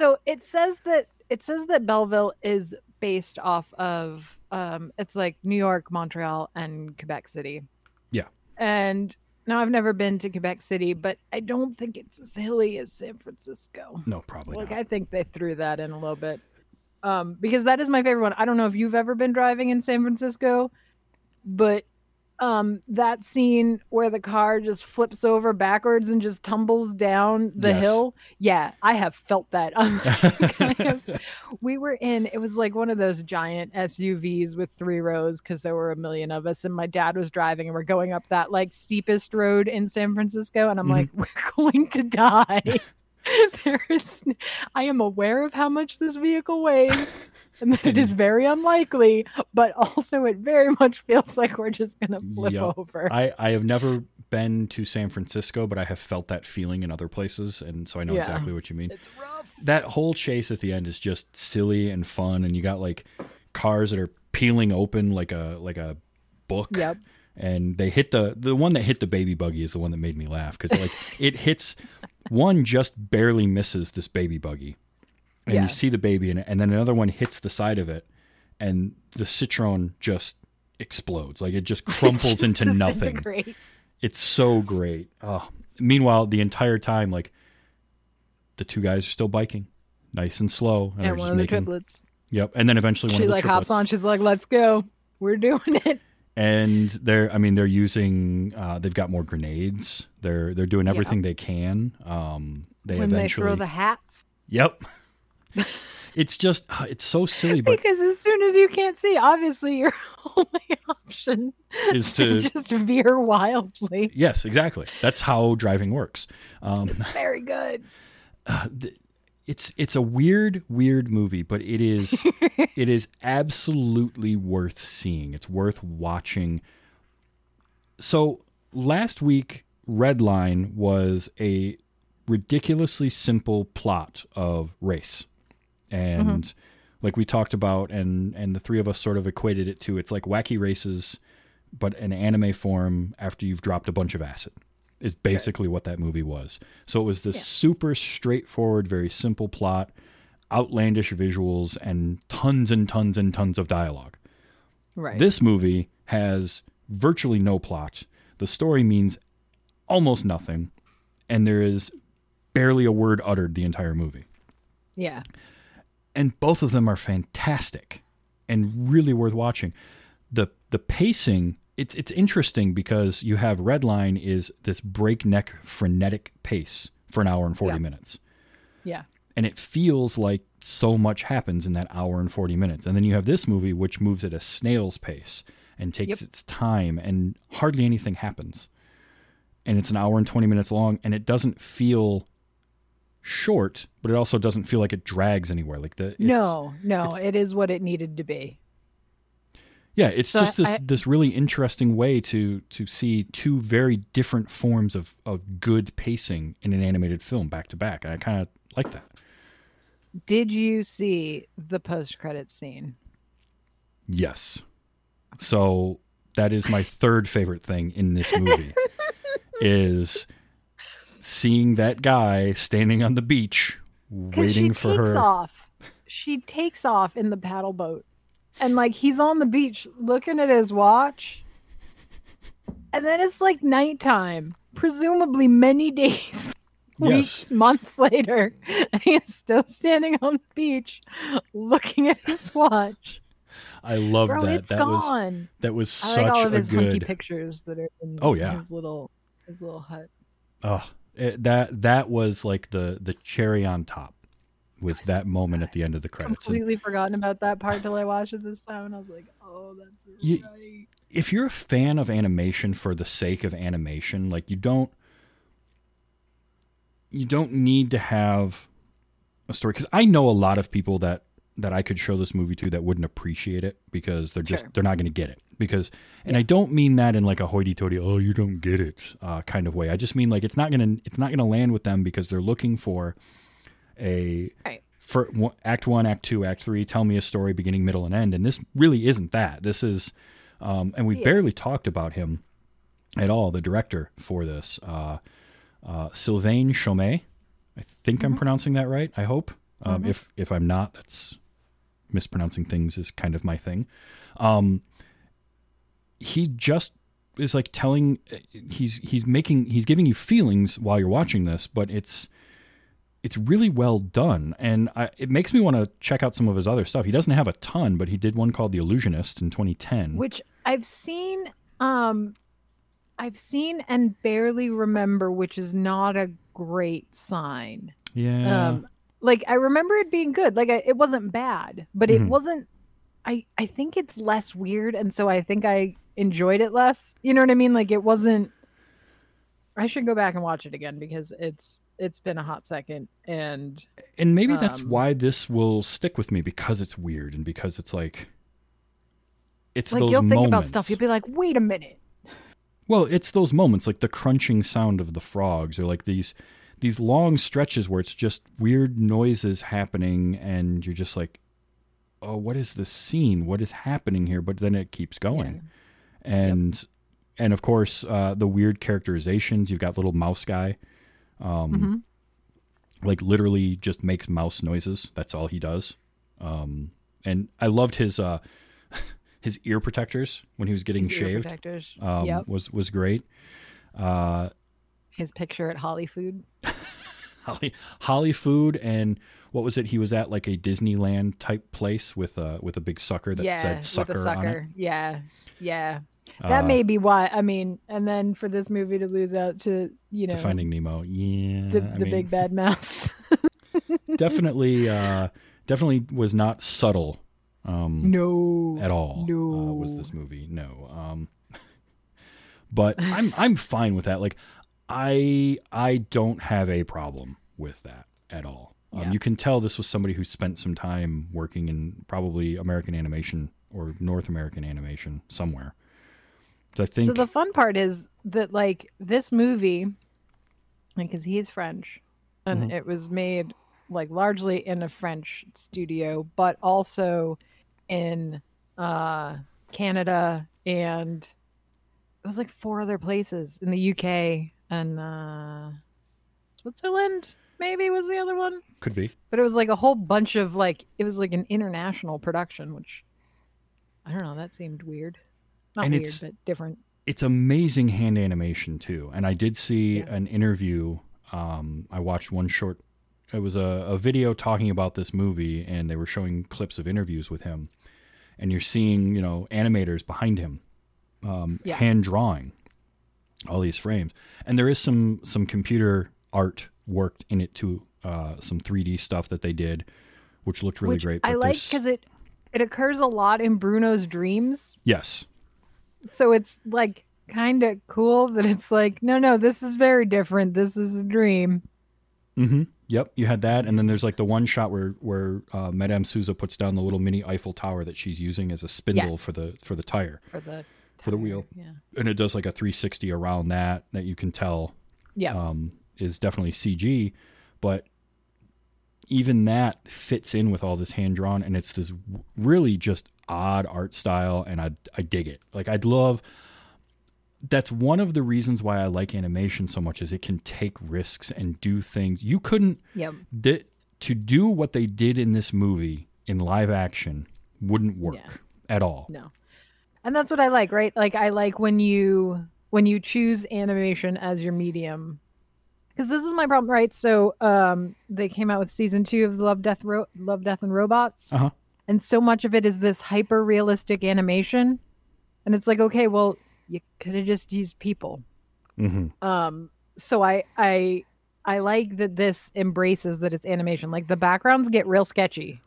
so it says that it says that Belleville is based off of um, it's like New York, Montreal, and Quebec City. Yeah. And now I've never been to Quebec City, but I don't think it's as hilly as San Francisco. No, probably Like not. I think they threw that in a little bit. Um, because that is my favorite one. I don't know if you've ever been driving in San Francisco, but um that scene where the car just flips over backwards and just tumbles down the Yes. hill. Yeah, I have felt that. We were in it was like one of those giant SUVs with three rows because there were a million of us and my dad was driving and we're going up that like steepest road in San Francisco and I'm Mhm. like we're going to die. there is I am aware of how much this vehicle weighs and that it is very unlikely, but also it very much feels like we're just gonna flip Yup. over. I, I have never been to San Francisco, but I have felt that feeling in other places, and so I know Yeah. exactly what you mean. it's rough. That whole chase at the end is just silly and fun, and you got like cars that are peeling open like a like a book. Yep. And they hit the the one that hit the baby buggy is the one that made me laugh because like it hits one just barely misses this baby buggy, and Yeah. you see the baby in it, and then another one hits the side of it, and the Citroen just explodes like it just crumples into nothing. It's so great. Oh. Meanwhile, the entire time, like the two guys are still biking, nice and slow, and, And just one of the making. triplets. Yep, and then eventually one She of the like triplets. hops on. She's like, "Let's go. We're doing it." And they're, I mean, they're using. Uh, they've got more grenades. They're they're doing everything they can. Um, they when they eventually. throw the hats, Yep. it's just uh, it's so silly, but because as soon as you can't see, obviously your only option is to to just veer wildly. yes, exactly. That's how driving works. Um, It's very good. It's it's a weird weird movie but it is it is absolutely worth seeing. It's worth watching. So last week redline was a ridiculously simple plot of race. And mm-hmm. like we talked about and and the three of us sort of equated it to it's like wacky races but an anime form after you've dropped a bunch of acid is basically what that movie was. So it was this super straightforward, very simple plot, outlandish visuals, and tons and tons and tons of dialogue. Right. This movie has virtually no plot. The story means almost nothing, and there is barely a word uttered the entire movie. yeah. And both of them are fantastic and really worth watching. The the pacing it's it's interesting because you have Redline is this breakneck frenetic pace for an hour and 40 Yeah. minutes. Yeah. And it feels like so much happens in that hour and 40 minutes. And then you have this movie which moves at a snail's pace and takes Yep. its time and hardly anything happens. And it's an hour and 20 minutes long and it doesn't feel short, but it also doesn't feel like it drags anywhere. Like the it's, no, no, it is what it needed to be. Yeah, it's So just this I- this really interesting way to to see two very different forms of of good pacing in an animated film back to back. And I kind of like that. Did you see the post credit scene? Yes. So that is my third favorite thing in this movie is seeing that guy standing on the beach waiting she for takes her. off. She takes off in the paddle boat. And like he's on the beach looking at his watch. And then it's like nighttime, presumably many days, weeks, Yes. months later. And he is still standing on the beach looking at his watch. I love Bro, that. that was gone. that was I such like all of a his hunky good. pictures that are in Oh, yeah. his little his little hut. Oh, it, that that was like the the cherry on top. Was that moment at the end of the credits? And Completely forgotten about that part till I watched it this time, and I was like, "Oh, that's You- right." if you're a fan of animation for the sake of animation, like you don't you don't need to have a story because I know a lot of people that that I could show this movie to that wouldn't appreciate it because they're just Sure. they're not going to get it because and I don't mean that in like a hoity-toity oh you don't get it uh, kind of way I just mean like it's not gonna it's not gonna land with them because they're looking for a Right. for one- act one act two act three tell me a story beginning middle and end and this really isn't that. This is um, and we Yeah. barely talked about him at all the director for this. Uh, uh, Sylvain Chomet I think I'm pronouncing that right I hope. Um, if if I'm not that's mispronouncing things is kind of my thing. Um, he just is like telling he's he's making he's giving you feelings while you're watching this but it's it's really well done and I, it makes me want to check out some of his other stuff he doesn't have a ton but he did one called the illusionist in 2010 Which I've seen, um, I've seen and barely remember, which is not a great sign. yeah Um, like I remember it being good. Like I, it wasn't bad, but it Mhm. wasn't. I I think it's less weird, and so I think I enjoyed it less. You know what I mean? Like it wasn't. I should go back and watch it again because it's it's been a hot second, and and maybe that's um, why this will stick with me because it's weird and because it's like it's like you'll think about stuff, you'll be like, wait a minute. Well, it's those moments like the crunching sound of the frogs or like these these long stretches where it's just weird noises happening and you're just like oh what is this scene? What is happening here? But then it keeps going. And and of course uh the weird characterizations, you've got little mouse guy um Mhm. like literally just makes mouse noises. That's all he does. Um and I loved his uh his ear protectors when he was getting His shaved protectors. um, yep. was was great. Uh, His picture at Holly Food. Holly, Holly Food and what was it? He was at like a Disneyland type place with a with a big sucker that yeah, said sucker, a on it. sucker. Yeah, yeah. That Uh, may be why. I mean, and then for this movie to lose out to you know to Finding Nemo. Yeah, the the mean, big bad mouse. definitely, uh, definitely was not subtle. Um, no, at all. uh, was this movie? No. Um, but I'm I'm fine with that. Like, I I don't have a problem with that at all. Um, Yeah. You can tell this was somebody who spent some time working in probably American animation or North American animation somewhere. So I think So the fun part is that like this movie, because he's French, and Mhm. it was made like largely in a French studio, but also in uh, Canada and it was like four other places in the UK and uh, Switzerland. Maybe was the other one, could be. but it was like a whole bunch of like it was like an international production, which I don't know. That seemed weird. Not And weird, it's- but different. it's amazing hand animation too. And I did see Yeah. an interview. Um, I watched one short. It was a, a video talking about this movie, and they were showing clips of interviews with him. And you're seeing, you know, animators behind him, um, Yeah. hand drawing all these frames. And there is some some computer art worked in it too. Uh, some 3D stuff that they did, which looked really Which great. I like because it it occurs a lot in Bruno's dreams. yes, So it's like kind of cool that it's like, no, no, this is very different. This is a dream. Mm-hmm. Yep, you had that, and then there's like the one shot where where uh, Madame Souza puts down the little mini Eiffel Tower that she's using as a spindle Yes. for the for the tire, For the For the wheel. Yeah. and it does like a 360 around that that you can tell Yeah. um, is definitely CG, but even that fits in with all this hand drawn, and it's this really just odd art style, and I I dig it. Like I'd love. That's one of the reasons why I like animation so much is it can take risks and do things you couldn't Yep. th- to do what they did in this movie in live action wouldn't work Yeah. at all. No. And that's what I like, right? Like I like when you when you choose animation as your medium. Cuz this is my problem, right? So um they came out with season 2 of Love Death Ro- Love Death and Robots. Uh-huh. And so much of it is this hyper realistic animation. And it's like, okay, well, you could have just used people. hmm Um so I I I like that this embraces that it's animation. Like the backgrounds get real sketchy,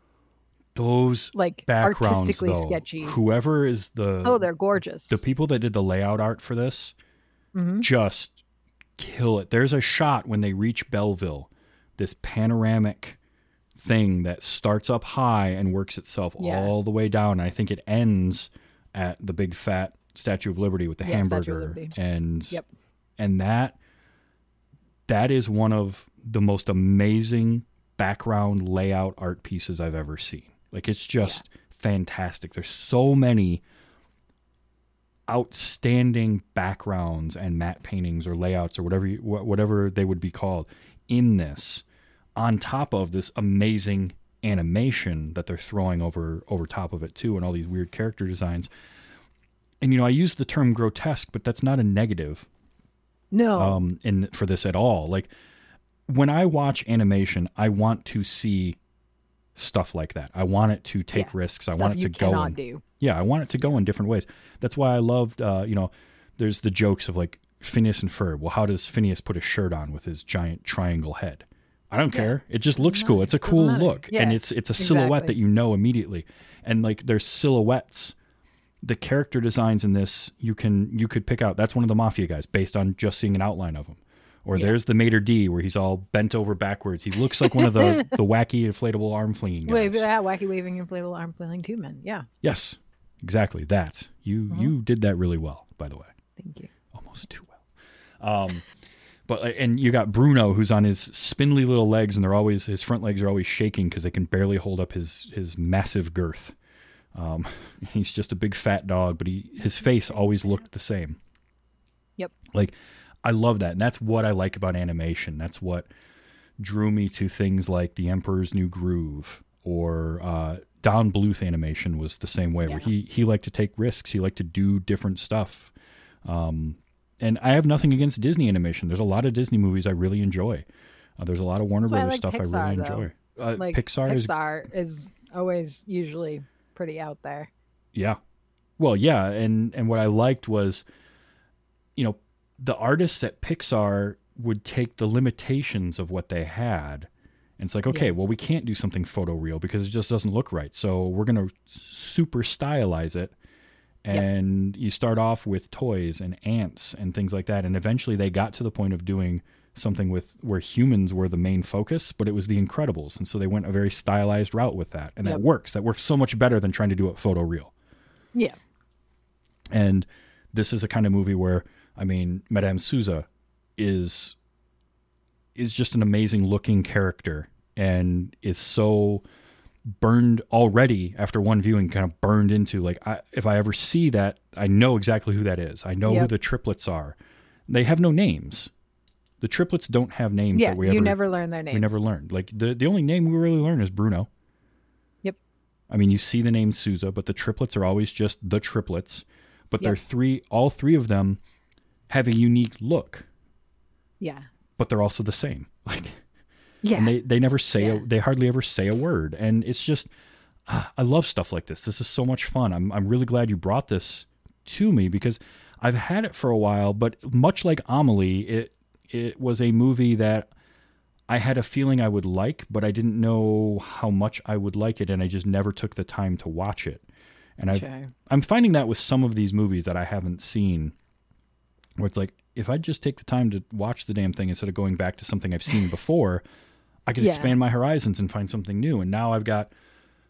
Those like backgrounds, artistically though, sketchy. whoever is the Oh, they're gorgeous. the people that did the layout art for this Mhm. just kill it. There's a shot when they reach Belleville, this panoramic thing that starts up high and works itself Yeah. all the way down. And I think it ends at the big fat Statue of Liberty with the Yeah, hamburger and Yep. and that that is one of the most amazing background layout art pieces I've ever seen. Like it's just fantastic. There's so many outstanding backgrounds and matte paintings or layouts or whatever you, whatever they would be called in this on top of this amazing animation that they're throwing over over top of it too and all these weird character designs and you know I use the term grotesque but that's not a negative No. um in for this at all like when I watch animation I want to see stuff like that I want it to take Yeah. risks I Stuff want it to go do. yeah, I want it to go in different ways. That's why I loved, uh, you know, there's the jokes of like Phineas and Ferb. Well, how does Phineas put a shirt on with his giant triangle head? I don't Yeah. care. It just looks cool. It's a cool look, Yeah, and it's it's a silhouette exactly. that you know immediately. And like there's silhouettes. The character designs in this you can you could pick out. That's one of the mafia guys based on just seeing an outline of him. Or Yeah. there's the maitre d where he's all bent over backwards. He looks like one of the the wacky inflatable arm flinging guys. Wave that wacky waving inflatable arm flinging two men. Yeah. Yes, exactly that. You Uh-huh. you did that really well, by the way, Thank you. almost too well. Um, but and you got Bruno who's on his spindly little legs, and they're always his front legs are always shaking because they can barely hold up his his massive girth. Um, he's just a big fat dog, but he his face always looked the same. Yep. Like I love that, and that's what I like about animation. That's what drew me to things like The Emperor's New Groove or uh, Don Bluth animation was the same way, where he he liked to take risks. He liked to do different stuff. Um, and I have nothing against Disney animation. There's a lot of Disney movies I really enjoy. Uh, there's a lot of Warner Brothers like stuff Pixar, I really though. enjoy. Uh, Like Pixar, is Pixar is always usually pretty out there. Yeah. Well, yeah, and and what I liked was you know, the artists at Pixar would take the limitations of what they had. And it's like, okay, Yeah. well, we can't do something photoreal because it just doesn't look right. So we're going to super stylize it. And you start off with toys and ants and things like that. And eventually they got to the point of doing something with where humans were the main focus, but it was the Incredibles. And so they went a very stylized route with that. And that works. That works so much better than trying to do it photoreal. Yeah. And this is a kind of movie where, I mean, Madame Souza is is just an amazing looking character and is so burned already after one viewing kind of burned into like I, if i ever see that i know exactly who that is i know who the triplets are they have no names the triplets don't have names Yeah. that we you ever never learn their names. we never learned like the the only name we really learn is bruno Yep. I mean, you see the name Souza, but the triplets are always just the triplets. But they're three, all three of them have a unique look, Yeah. but they're also the same. Like, Yeah. and they, they never say, a, they hardly ever say a word. And it's just, ah, I love stuff like this. This is so much fun. I'm, I'm really glad you brought this to me because I've had it for a while, but much like Amelie, it, it was a movie that I had a feeling I would like, but I didn't know how much I would like it, and I just never took the time to watch it. And I've, Sure. I'm finding that with some of these movies that I haven't seen, where it's like if I just take the time to watch the damn thing instead of going back to something I've seen before, I could Yeah. expand my horizons and find something new. And now I've got,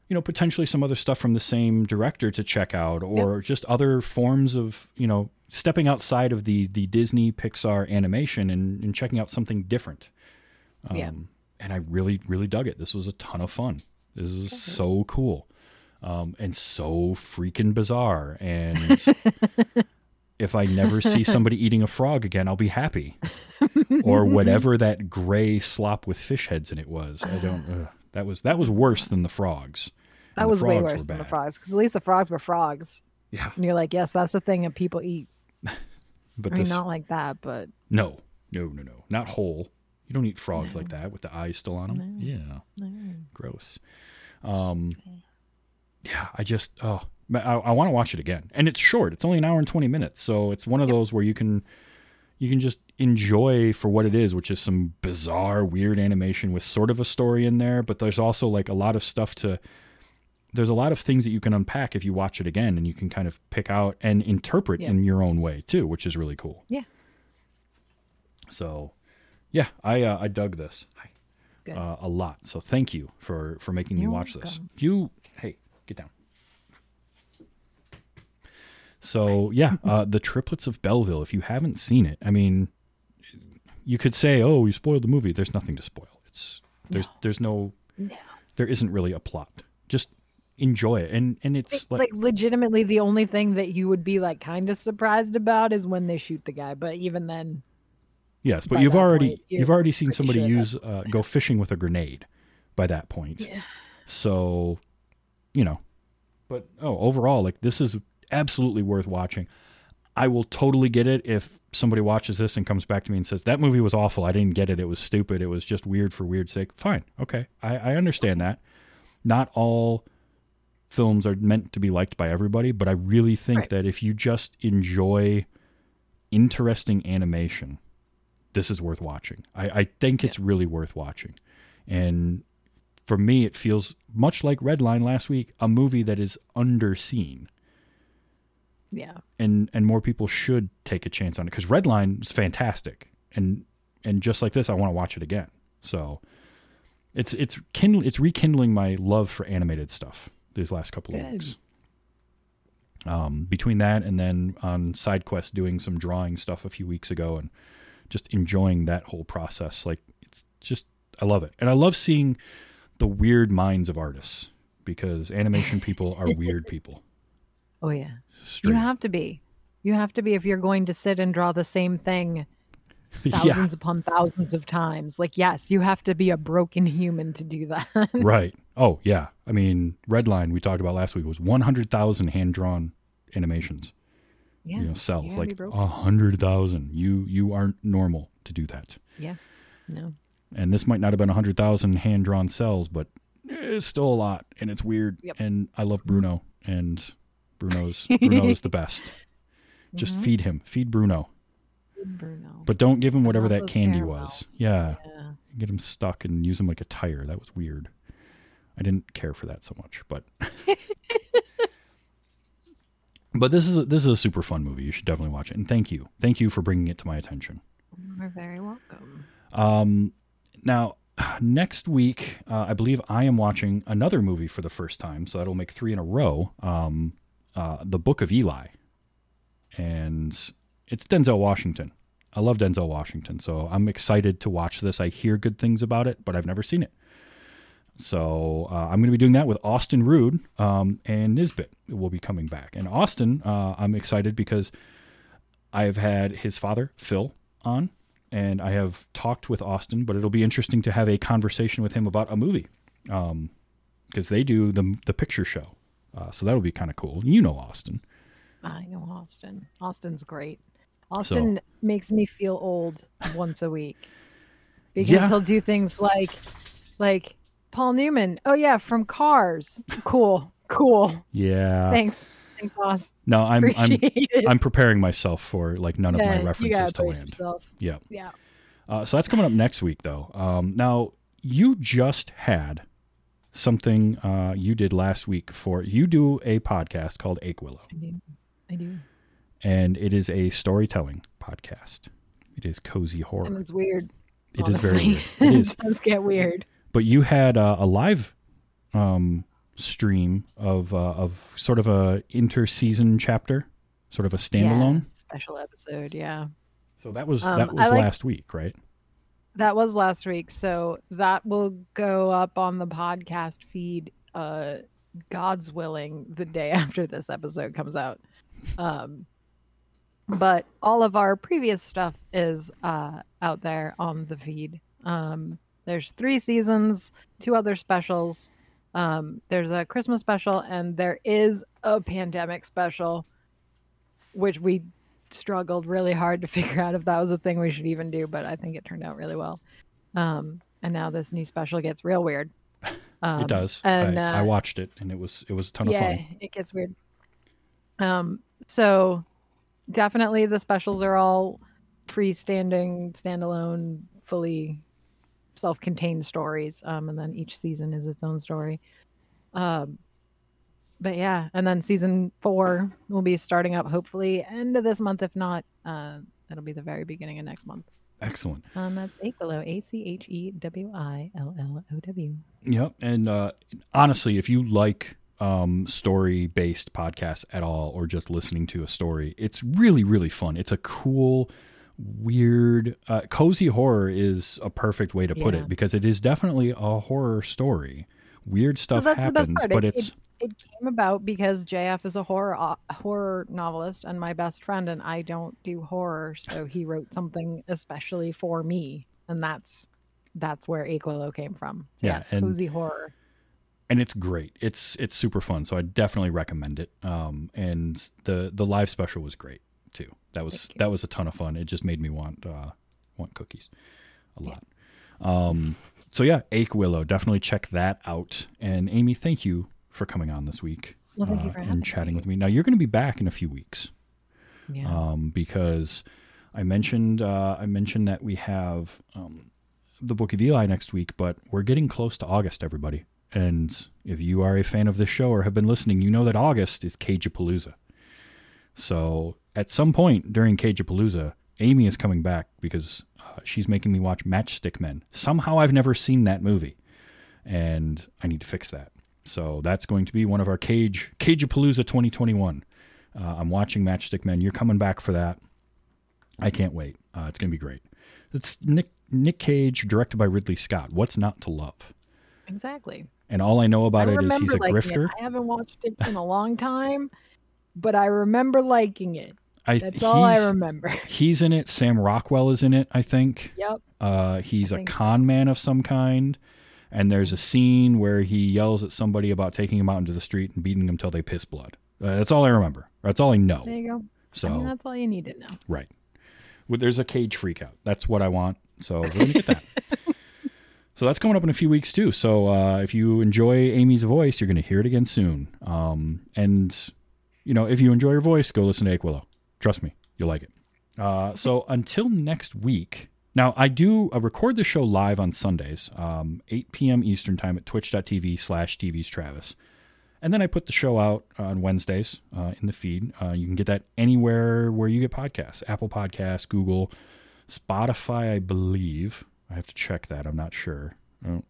you know, potentially some other stuff from the same director to check out, or just other forms of, you know, stepping outside of the the Disney Pixar animation and, and checking out something different. Um, Yeah. and I really really dug it. This was a ton of fun. This is so cool, um, and so freaking bizarre. And if I never see somebody eating a frog again, I'll be happy. or whatever that gray slop with fish heads in it was. I don't. Uh, that was that was worse than the frogs. That was way worse than the frogs because at least the frogs were frogs. Yeah, And you're like, yes, that's the thing that people eat. but I mean, this not like that, but no, no, no, no, not whole. You don't eat frogs like that with the eyes still on them. Yeah, gross. Um, yeah, I just oh, I, I want to watch it again, and it's short. It's only an hour and twenty minutes, so it's one of those where you can you can just enjoy for what it is, which is some bizarre, weird animation with sort of a story in there. But there's also like a lot of stuff to. There's a lot of things that you can unpack if you watch it again, and you can kind of pick out and interpret in your own way too, which is really cool. yeah. So, yeah, I uh, I dug this uh, a lot. So thank you for for making me You're watch this. You hey, get down. So yeah, uh, the triplets of Belleville. If you haven't seen it, I mean, you could say, "Oh, you spoiled the movie." There's nothing to spoil. It's there's there's no No. there isn't really a plot. Just enjoy it, and and it's like, like, legitimately the only thing that you would be like kind of surprised about is when they shoot the guy but even then yes, but you've already point, you've already seen somebody sure use uh, go fishing with a grenade by that point. Yeah. So, you know, but oh, overall, like this is absolutely worth watching. I will totally get it if somebody watches this and comes back to me and says that movie was awful. I didn't get it. It was stupid. It was just weird for weird sake. Fine, okay, I, I understand that. Not all films are meant to be liked by everybody, but I really think Right. that if you just enjoy interesting animation, this is worth watching. I, I think it's really worth watching. And for me, it feels much like Redline last week, a movie that is underseen. Yeah And and more people should take a chance on it because Redline is fantastic, and and just like this, I want to watch it again. So it's it's kindle it's rekindling my love for animated stuff these last couple of weeks. Um, between that and then on side quest doing some drawing stuff a few weeks ago and just enjoying that whole process, like it's just I love it, and I love seeing the weird minds of artists because animation people are weird people. Oh yeah Straight you have to be you have to be if you're going to sit and draw the same thing yeah, thousands upon thousands of times like yes you have to be a broken human to do that right. Oh yeah. I mean, Redline we talked about last week was one hundred thousand hand drawn animations. yeah You know, cells like a hundred thousand. You you aren't normal to do that. yeah no And this might not have been a hundred thousand hand drawn cells, but it's still a lot, and it's weird. Yep. And I love Bruno, and Bruno's Bruno's the best. Just Mm-hmm. feed him, feed Bruno, bruno but don't give him whatever that candy was. Yeah, yeah get him stuck and use him like a tire. That was weird. I didn't care for that so much, but but this is a, this is a super fun movie. You should definitely watch it. And thank you, thank you for bringing it to my attention. you're very welcome Um, now next week, uh, I believe I am watching another movie for the first time, so that'll make three in a row. Um, uh, the Book of Eli, and it's Denzel Washington. I love Denzel Washington, so I'm excited to watch this. I hear good things about it, but I've never seen it. So uh, I'm going to be doing that with Austin Rude um, and Nisbet will be coming back. And Austin, uh, I'm excited because I've had his father Phil on, and I have talked with Austin. But it'll be interesting to have a conversation with him about a movie, because they do the the picture show. Uh, so that'll be kind of cool. You know Austin. I know Austin. Austin's great. Austin makes me feel old once a week because Yeah. he'll do things like, like Paul Newman. Oh yeah, from Cars. Cool, cool. Yeah. Thanks, thanks, Austin. no, I'm I'm it. I'm preparing myself for like none of my references gotta land. yourself. Yeah. Yeah. Uh, so that's coming up next week, though. Um, now, you just had something uh, you did last week for you do a podcast called Ache Willow, I do. I do. and it is a storytelling podcast. It is cozy And horror. it's weird. It is very weird. It is. it does get weird. But you had uh, a live um, stream of uh, of sort of a interseason chapter, sort of a standalone. Yeah, special episode. Yeah. So that was Um, that was like- last week, right? That was last week. So that will go up on the podcast feed, uh, God's willing, the day after this episode comes out. Um, but all of our previous stuff is uh, out there on the feed. Um, there's three seasons, two other specials. Um, there's a Christmas special, and there is a pandemic special, which we struggled really hard to figure out if that was a thing we should even do, but I think it turned out really well. Um, and now this new special gets real weird. Um, it does. And I, uh, I watched it, and it was it was a ton of yeah, fun. it gets weird. Um, so definitely the specials are all freestanding, standalone, fully self-contained stories. Um, and then each season is its own story. Um, but yeah, and then season four will be starting up hopefully end of this month. If not, uh, it'll be the very beginning of next month. Excellent. Um, that's Achewillow, A C H E W I L L O W. Yep. And uh, honestly, if you like um, story based podcasts at all, or just listening to a story, it's really, really fun. It's a cool, weird, uh, cozy horror is a perfect way to put Yeah. it because it is definitely a horror story. Weird stuff so that's the best happens, but it's. it, it came about because JF is a horror au- horror novelist and my best friend, and I don't do horror, so he wrote something especially for me, and that's that's where Achewillow came from. So Yeah, yeah, and- cozy horror. and it's great. It's it's super fun, so I definitely recommend it. Um, and the the live special was great too. That was that was a ton of fun. It just made me want uh, want cookies a lot. Um, so yeah, Achewillow, definitely check that out. And Amy, thank you for coming on this week Well, thank you uh, for and chatting with me. Now you're going to be back in a few weeks Yeah. um, because I mentioned uh, I mentioned that we have um, the Book of Eli next week, but we're getting close to August, everybody. And if you are a fan of this show or have been listening, you know that August is Cagepalooza. So at some point during Cagepalooza, Amy is coming back because uh, she's making me watch Matchstick Men. Somehow I've never seen that movie, and I need to fix that. So that's going to be one of our Cage Cage Palooza 2021. Uh, I'm watching Matchstick Men. You're coming back for that. I can't wait. Uh, it's going to be great. It's Nick Nick Cage, directed by Ridley Scott. What's not to love? exactly. And all I know about I it is he's a grifter. It. I haven't watched it in a long time, but I remember liking it. I, That's all I remember. He's in it. Sam Rockwell is in it. I think. yep. Uh, he's a think so. con man of some kind. And there's a scene where he yells at somebody about taking him out into the street and beating them till they piss blood. Uh, that's all I remember. That's all I know. There you go. So I mean, that's all you need to know. right, well, there's a cage freak out. That's what I want. So we're gonna get that. so that's coming up in a few weeks too. So uh, if you enjoy Amy's voice, you're gonna hear it again soon. Um, and you know, if you enjoy her voice, go listen to Achewillow. Trust me, you'll like it. Uh, so until next week. Now I do uh, record the show live on Sundays, um, 8 p.m. Eastern time at twitch.tv slash TV's Travis. And then I put the show out on Wednesdays uh, in the feed. Uh, you can get that anywhere where you get podcasts Apple Podcasts, Google, Spotify, I believe. I have to check that. I'm not sure. Oh.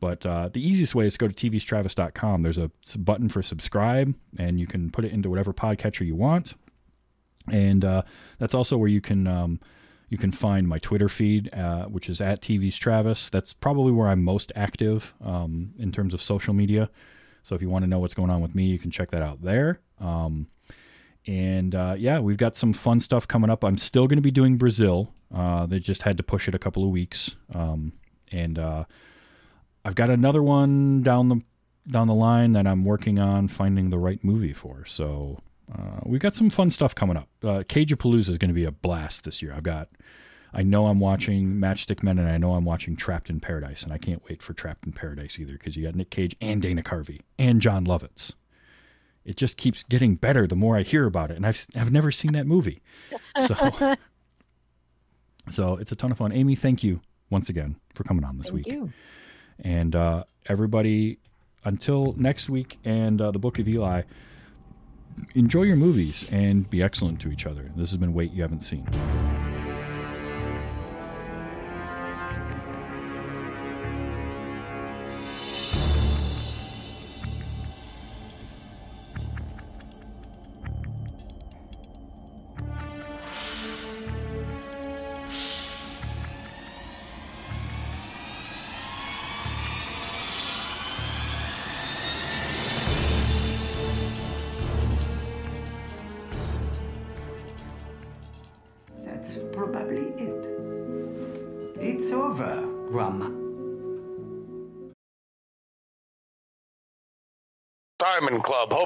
But uh, the easiest way is to go to tvstravis.com. There's a button for subscribe, and you can put it into whatever podcatcher you want. And uh, that's also where you can um, you can find my Twitter feed, uh, which is at TV's Travis. That's probably where I'm most active um, in terms of social media. So if you want to know what's going on with me, you can check that out there. Um, and uh, yeah, we've got some fun stuff coming up. I'm still going to be doing Brazil. Uh, they just had to push it a couple of weeks. Um, and uh, I've got another one down the down the line that I'm working on finding the right movie for. So uh, we got some fun stuff coming up. Uh, Cagepalooza is going to be a blast this year. I've got, I know I'm watching Matchstick Men, and I know I'm watching Trapped in Paradise, and I can't wait for Trapped in Paradise either because you got Nick Cage and Dana Carvey and Jon Lovitz. It just keeps getting better the more I hear about it, and I've I've never seen that movie, so so it's a ton of fun. Amy, thank you once again for coming on this Thank week. you. And uh, everybody, until next week and uh, the Book of Eli, enjoy your movies and be excellent to each other. This has been Wait You Haven't Seen.